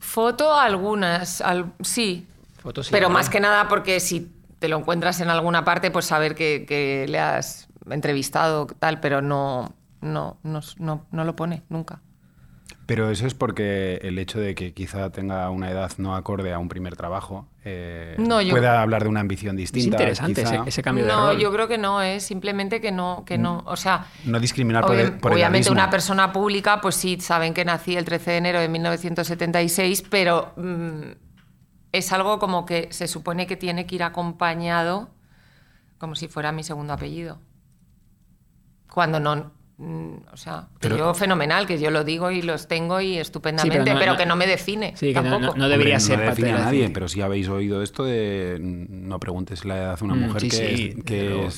Foto algunas, al- sí. Fotos sí, Pero ¿no? más que nada porque si te lo encuentras en alguna parte, pues saber que, que le has entrevistado, tal, pero no, no, no, no, no lo pone nunca. Pero eso es porque el hecho de que quizá tenga una edad no acorde a un primer trabajo eh, No, yo- pueda hablar de una ambición Es distinta. interesante ese, ese cambio de No, rol. yo creo que no, es simplemente que no, que no, o sea, No discriminar por, el, por obviamente edadismo. una persona pública, pues sí, saben que nací el 13 de enero de 1976, pero mm, es algo como que se supone que tiene que ir acompañado como si fuera mi segundo apellido. Cuando no, mm, o sea, que Pero- yo fenomenal, que yo lo digo y los tengo y estupendamente, pero pero, no- que no me define. Sí, que no- tampoco. no, no debería Hombre, ser no define a nadie, pero si habéis oído esto de mm, no preguntes la edad a una Mm, mujer sí, que, sí, es,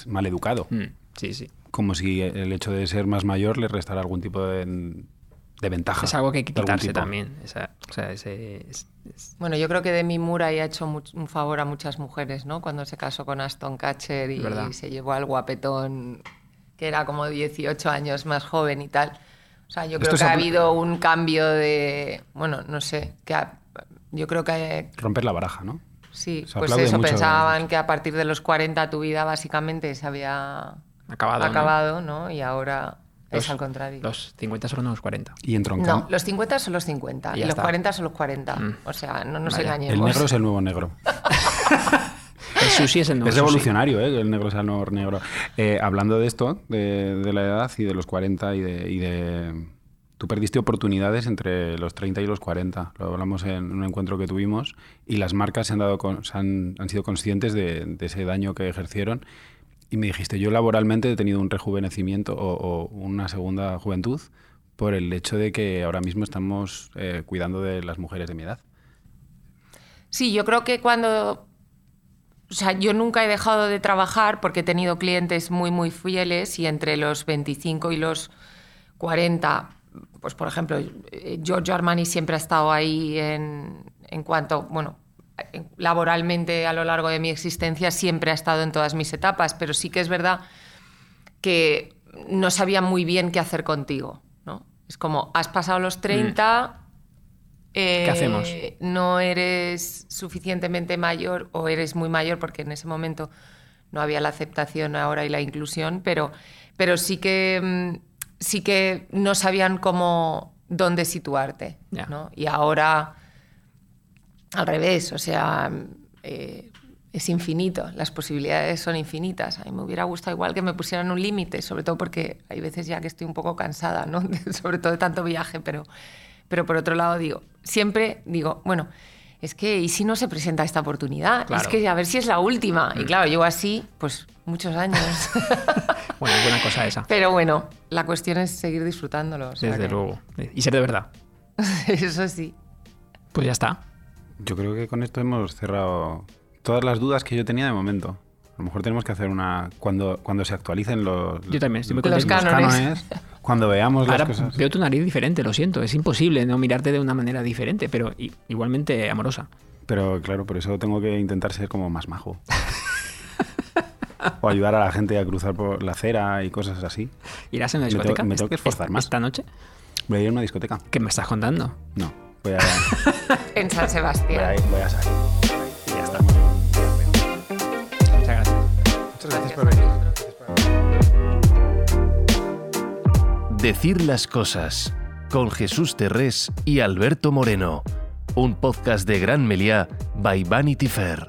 que mal educado. Mm, sí, sí. Como si el hecho de ser más mayor le restara algún tipo de, de ventaja. Es algo que hay que quitarse también. esa- o sea, ese, es- es- Bueno, yo creo que Demi ahí ha hecho much- un favor a muchas mujeres, ¿no? Cuando se casó con Aston Catcher y se llevó al guapetón que era como 18 años más joven y tal. O sea, yo creo que ha habido un cambio de, bueno, no sé, que ha- yo creo que Romper la baraja, ¿no? sí, Se pues eso pensaban que a partir de los 40 tu vida básicamente se había acabado. ¿no? acabado, ¿no? Y ahora Los- es al contrario. Los 50 son los 40. Y en no, los 50 son los 50 Y y, los está. 40 son los 40. Mm. O sea, no nos Vaya. engañemos. El negro es el nuevo negro. *laughs* El sushi es el nuevo Es sushi. revolucionario, ¿eh? el negro sea el nuevo negro. Eh, hablando de esto, de, de la edad y de los 40 y de, y de- Tú perdiste oportunidades entre los 30 y los 40. Lo hablamos en un encuentro que tuvimos y las marcas se han, dado con- se han, han sido conscientes de, de ese daño que ejercieron. Y me dijiste, yo laboralmente he tenido un rejuvenecimiento o, o una segunda juventud por el hecho de que ahora mismo estamos eh, cuidando de las mujeres de mi edad. Sí, yo creo que cuando... O sea, yo nunca he dejado de trabajar porque he tenido clientes muy, muy fieles y entre los 25 y los 40, pues por ejemplo, Giorgio Armani siempre ha estado ahí en, en cuanto, bueno, en- laboralmente a lo largo de mi existencia siempre ha estado en todas mis etapas, pero sí que es verdad que no sabía muy bien qué hacer contigo, ¿no? Es como, has pasado los 30... ¿Qué eh, hacemos? no eres suficientemente mayor o eres muy mayor porque en ese momento no había la aceptación ahora y la inclusión, pero, pero sí que mm, sí que no sabían cómo dónde situarte, Ya. ¿no? Y ahora al revés, o sea, eh, es infinito, las posibilidades son infinitas. A mí me hubiera gustado igual que me pusieran un límite, sobre todo porque hay veces ya que estoy un poco cansada, ¿no? *laughs* Sobre todo de tanto viaje, pero, pero por otro lado digo, siempre digo, bueno, es que ¿y si no se presenta esta oportunidad? Claro. Es que a ver si es la última. Y claro, llevo así, pues muchos años. *laughs* Bueno, es buena cosa esa. pero bueno, la cuestión es seguir disfrutándolo. o sea Desde que- luego. Y ser de verdad. *laughs* Eso sí. Pues ya está. Yo creo que con esto hemos cerrado todas las dudas que yo tenía de momento. A lo mejor tenemos que hacer una. Cuando, cuando se actualicen los, Yo también estoy muy Los contento. cánones. *laughs* cuando veamos las cosas. veo tu nariz diferente, lo siento. Es imposible no mirarte de una manera diferente, pero i- igualmente amorosa. Pero claro, por eso tengo que intentar ser como más majo. o ayudar a la gente a cruzar por la acera y cosas así. ¿Irás Me tengo- discoteca? me tengo que est- esforzar más. ¿Esta noche? Voy a ir a una discoteca. ¿Qué me estás contando? No, voy a, *laughs* En San voy Sebastián. a, voy a salir. Y ya está. Decir las cosas con Jesús Terrés y Alberto Moreno. Un podcast de Gran Meliá by Vanity Fair.